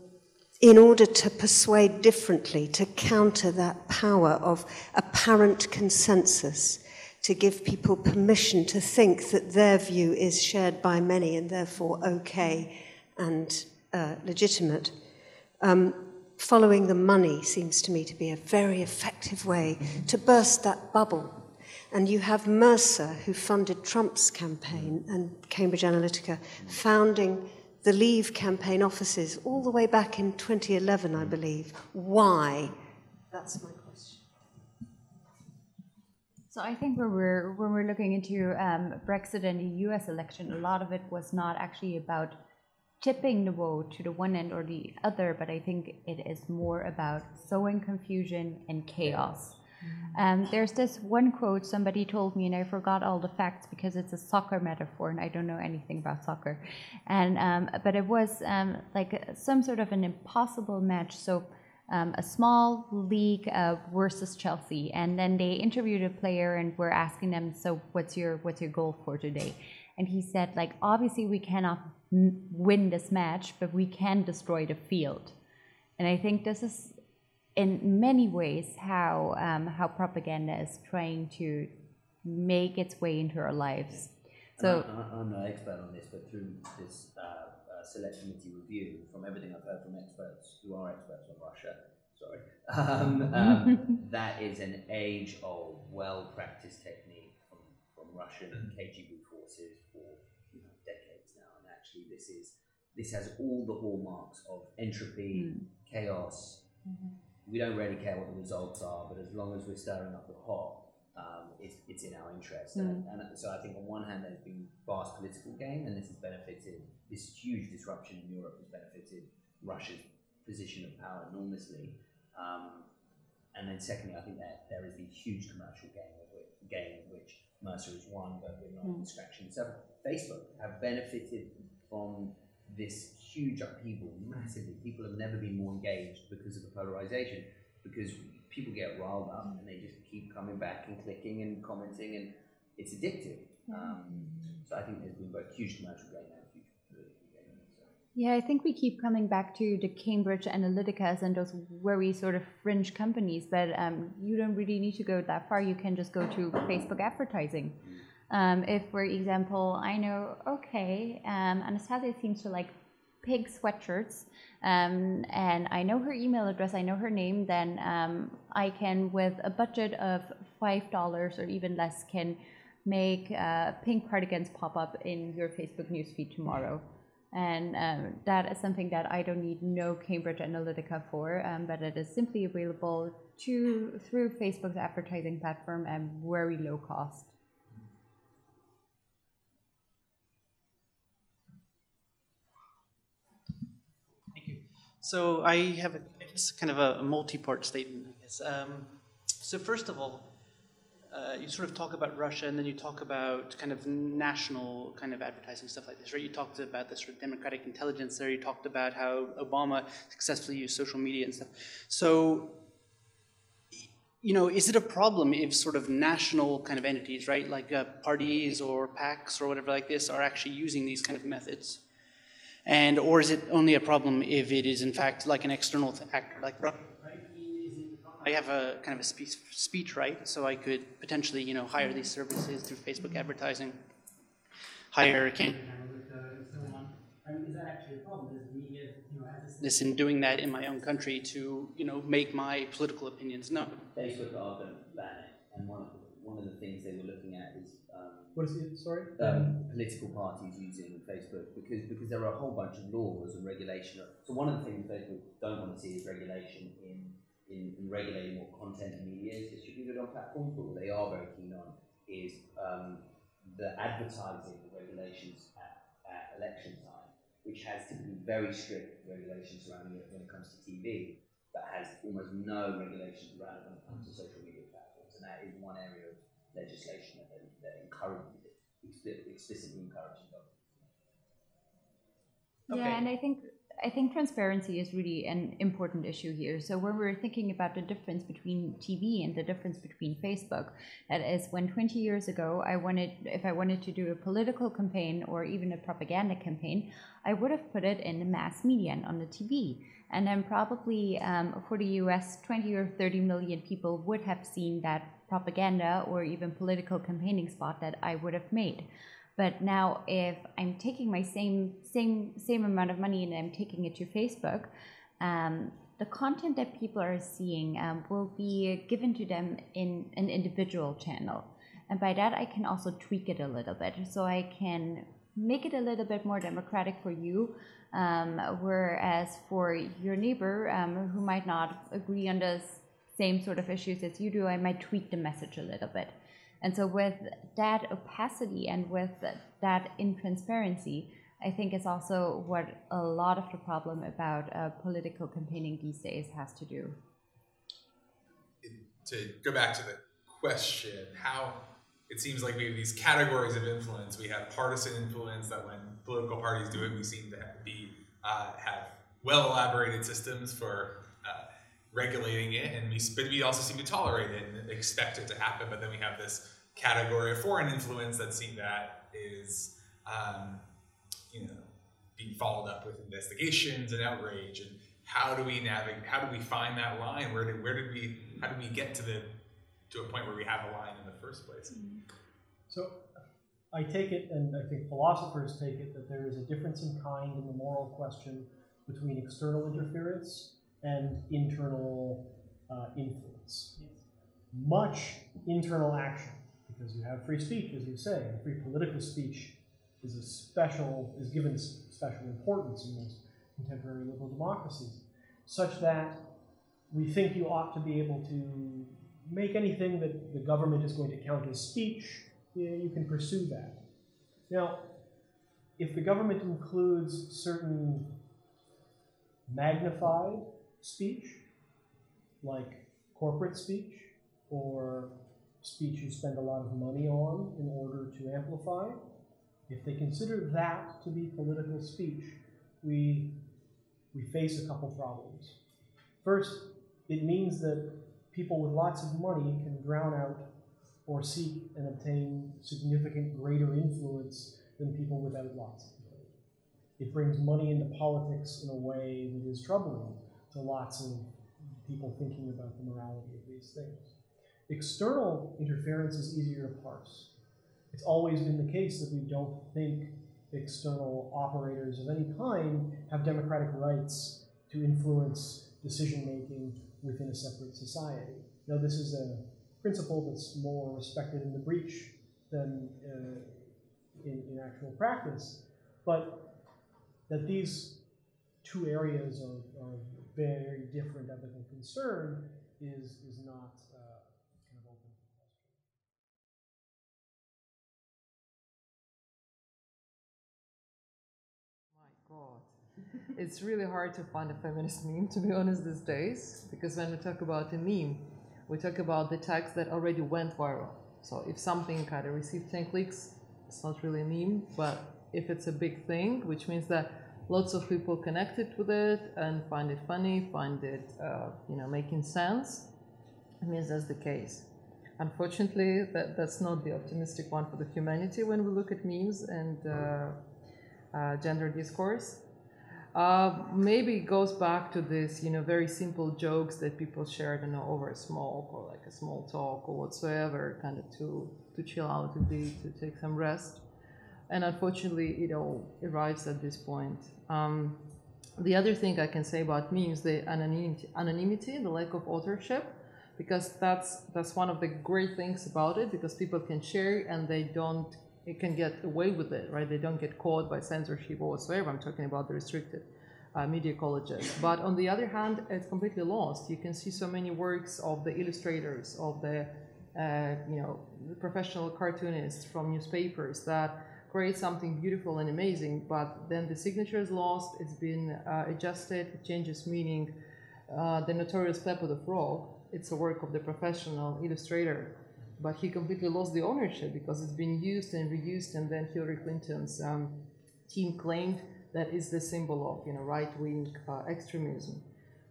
in order to persuade differently, to counter that power of apparent consensus, to give people permission to think that their view is shared by many and therefore okay and uh, legitimate, um, following the money seems to me to be a very effective way to burst that bubble. And you have Mercer, who funded Trump's campaign, and Cambridge Analytica, founding the Leave campaign offices all the way back in 2011, I believe. Why? That's my question. So I think when we're when we're looking into um, Brexit and the U.S. election, a lot of it was not actually about tipping the vote to the one end or the other, but I think it is more about sowing confusion and chaos. Um, there's this one quote somebody told me, and I forgot all the facts because it's a soccer metaphor, and I don't know anything about soccer. And um, but it was um, like some sort of an impossible match. So um, a small league versus Chelsea, and then they interviewed a player and were asking them, "So, what's your what's your goal for today?" And he said, like, obviously we cannot win this match, but we can destroy the field. And I think this is, in many ways, how um, how propaganda is trying to make its way into our lives. So. I, I, I'm no expert on this, but through this uh, select committee review, from everything I've heard from experts who are experts on Russia, sorry, [LAUGHS] um, um, [LAUGHS] that is an age-old, well-practiced technique from, from Russian KGB forces for you know, decades now. And actually, this is this has all the hallmarks of entropy, chaos. We don't really care what the results are, but as long as we're stirring up the pot, um, it's, it's in our interest. And, and so I think on one hand there's been vast political gain, and this has benefited, this huge disruption in Europe has benefited Russia's position of power enormously. Um, and then secondly, I think that there is the huge commercial gain of which, gain of which Mercer is one, but we're not scratching the surface. Facebook have benefited from this huge upheaval massively. People have never been more engaged because of the polarization, because people get riled up and they just keep coming back and clicking and commenting, and it's addictive. Um, so I think there's been both huge commercial gain and huge political gain. So. Yeah, I think we keep coming back to the Cambridge Analyticas and those very sort of fringe companies, but um, you don't really need to go that far. You can just go to Facebook advertising. Um, if, for example, I know, okay, um, Anastasia seems to like pig sweatshirts, um, and I know her email address, I know her name, then um, I can, with a budget of $5 or even less, can make uh, pink cardigans pop up in your Facebook newsfeed tomorrow. And um, that is something that I don't need no Cambridge Analytica for, um, but it is simply available to through Facebook's advertising platform at very low cost. So I have a, kind of a, a multi-part statement, I guess. Um, so first of all, uh, you sort of talk about Russia, and then you talk about kind of national kind of advertising stuff like this, right? You talked about the sort of democratic intelligence there. You talked about how Obama successfully used social media and stuff. So, you know, is it a problem if sort of national kind of entities, right, like uh, parties or PACs or whatever like this, are actually using these kind of methods? And or is it only a problem if it is in fact like an external actor, like? I have a kind of a speech, speech right, so I could potentially you know hire these services through Facebook advertising, hire have this in doing that in my own country to you know make my political opinions known? Facebook are going to ban it, and one of the, one of the things they were looking at is What is it, sorry? um, political parties using Facebook because because there are a whole bunch of laws and regulation. So one of the things Facebook don't want to see is regulation in, in, in regulating what content and media is distributed on platforms, but what they are very keen on is um, the advertising regulations at, at election time, which has typically very strict regulations surrounding it when it comes to TV, but has almost no regulations around it when it comes to social media platforms, and that is one area of legislation that, that, that encourages it, explicitly encourages it. Okay. Yeah, and I think I think transparency is really an important issue here. So when we're thinking about the difference between TV and the difference between Facebook, that is when 20 years ago I wanted if I wanted to do a political campaign or even a propaganda campaign, I would have put it in the mass media and on the TV. And then probably um, for the US, 20 or 30 million people would have seen that propaganda or even political campaigning spot that I would have made. But now, if I'm taking my same same same amount of money and I'm taking it to Facebook, um, the content that people are seeing um, will be given to them in an individual channel, and by that I can also tweak it a little bit. So I can make it a little bit more democratic for you, um, whereas for your neighbor um, who might not agree on the same sort of issues as you do, I might tweak the message a little bit. And so, with that opacity and with that intransparency, I think is also what a lot of the problem about uh, political campaigning these days has to do. to go back to the question, how it seems like we have these categories of influence. We have partisan influence that when political parties do it, we seem to have, be uh, have well elaborated systems for regulating it, and we but we also seem to tolerate it and expect it to happen. But then we have this category of foreign influence that seem that is, um, you know, being followed up with investigations and outrage. And how do we navigate? How do we find that line? Where did where did we? How did we get to the to a point where we have a line in the first place? So I take it, and I think philosophers take it, that there is a difference in kind in the moral question between external interference and internal uh, influence. Much internal action, because you have free speech, as you say, and free political speech is a special, is given special importance in most contemporary liberal democracies, such that we think you ought to be able to make anything that the government is going to count as speech, yeah, you can pursue that. Now, if the government includes certain magnified speech, like corporate speech, or speech you spend a lot of money on in order to amplify, if they consider that to be political speech, we, we face a couple problems. First, it means that people with lots of money can drown out or seek and obtain significant greater influence than people without lots of money. It brings money into politics in a way that is troubling to lots of people thinking about the morality of these things. External interference is easier to parse. It's always been the case that we don't think external operators of any kind have democratic rights to influence decision making within a separate society. Now, this is a principle that's more respected in the breach than uh, in, in actual practice, but that these two areas of, of very different ethical concern is, is not uh, kind of open to question. My God. It's really hard to find a feminist meme, to be honest, these days, because when we talk about a meme, we talk about the text that already went viral. So if something kind of received 10 clicks, it's not really a meme, but if it's a big thing, which means that lots of people connected with it and find it funny, find it, uh, you know, making sense, it means that's the case. Unfortunately, that, that's not the optimistic one for the humanity when we look at memes and uh, uh, gender discourse. Uh, maybe it goes back to this, you know, very simple jokes that people share, I don't know, over a smoke or like a small talk or whatsoever, kind of to, to chill out a bit, to take some rest. And unfortunately, it all arrives at this point. Um, the other thing I can say about memes, the anonymity, anonymity, the lack of authorship, because that's that's one of the great things about it, because people can share and they don't it can get away with it, right? They don't get caught by censorship or whatsoever. I'm talking about the restricted uh, media colleges. But on the other hand, it's completely lost. You can see so many works of the illustrators, of the uh, you know the professional cartoonists from newspapers that create something beautiful and amazing, but then the signature is lost. It's been uh, adjusted, it changes meaning. Uh, the notorious Pepe the Frog. It's a work of the professional illustrator but he completely lost the ownership because it's been used and reused and then hillary clinton's um, team claimed that is the symbol of you know right-wing uh, extremism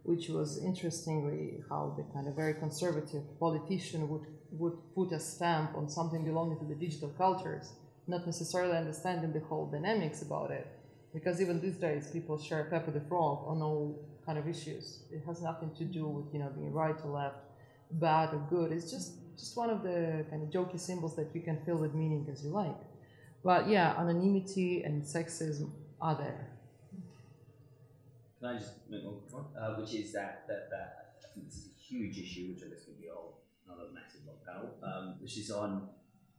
which was interestingly how the kind of very conservative politician would, would put a stamp on something belonging to the digital cultures not necessarily understanding the whole dynamics about it because even these days people share Pepe the Frog on all kind of issues. It has nothing to do with you know being right or left, bad or good. It's just just one of the kind of jokey symbols that you can fill with meaning as you like. But yeah, anonymity and sexism are there. Can I just make one point? Uh, which is that, that, that I think this is a huge issue, which I guess could be a whole, another massive long panel, um, which is on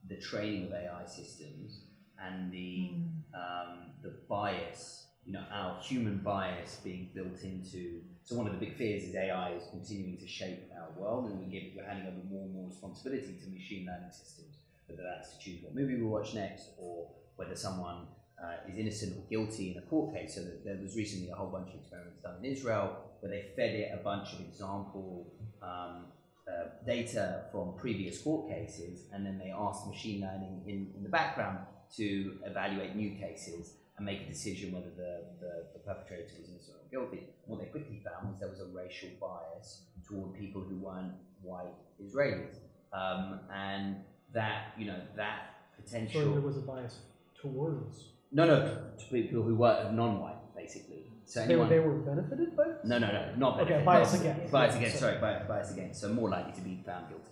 the training of AI systems and the, um, the bias, you know, our human bias being built into. So one of the big fears is AI is continuing to shape our world, and we give, we're handing over more and more responsibility to machine learning systems, whether that's to choose what movie we watch next or whether someone uh, is innocent or guilty in a court case. So that there was recently a whole bunch of experiments done in Israel where they fed it a bunch of example um, uh, data from previous court cases, and then they asked machine learning in, in the background to evaluate new cases. and make a decision whether the, the, the perpetrator was innocent or guilty. What they quickly found was there was a racial bias toward people who weren't white Israelis. Um, and that, you know, that potential. So there was a bias towards. No, no, to people who were non-white, basically. So They were, anyone, they were benefited by no, no, no, not Okay, benefit, bias against. Bias against, sorry. bias, bias against. So more likely to be found guilty.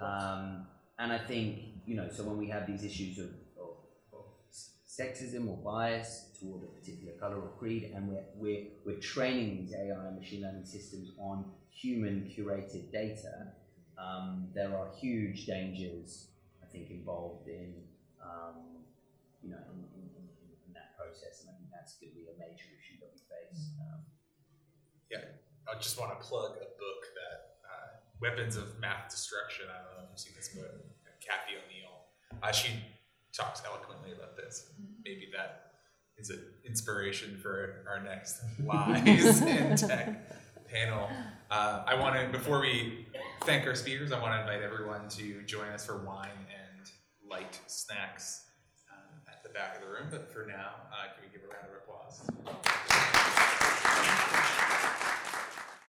Um, and I think, you know, so when we have these issues of, of, of sexism or bias toward a particular color or creed, and we're, we're, we're training these AI and machine learning systems on human curated data, um, there are huge dangers, I think, involved in, um, you know, in that process. And I think that's going to be a major issue that we face. Um, Yeah, I just want to plug a book that uh, Weapons of Math Destruction. I don't know if you've seen this book. Cathy O'Neil. Uh, she talks eloquently about this. Maybe that is an inspiration for our next lies [LAUGHS] and tech panel. Uh, I want to before we thank our speakers, I want to invite everyone to join us for wine and light snacks um, at the back of the room. But for now, uh, can we give a round of applause?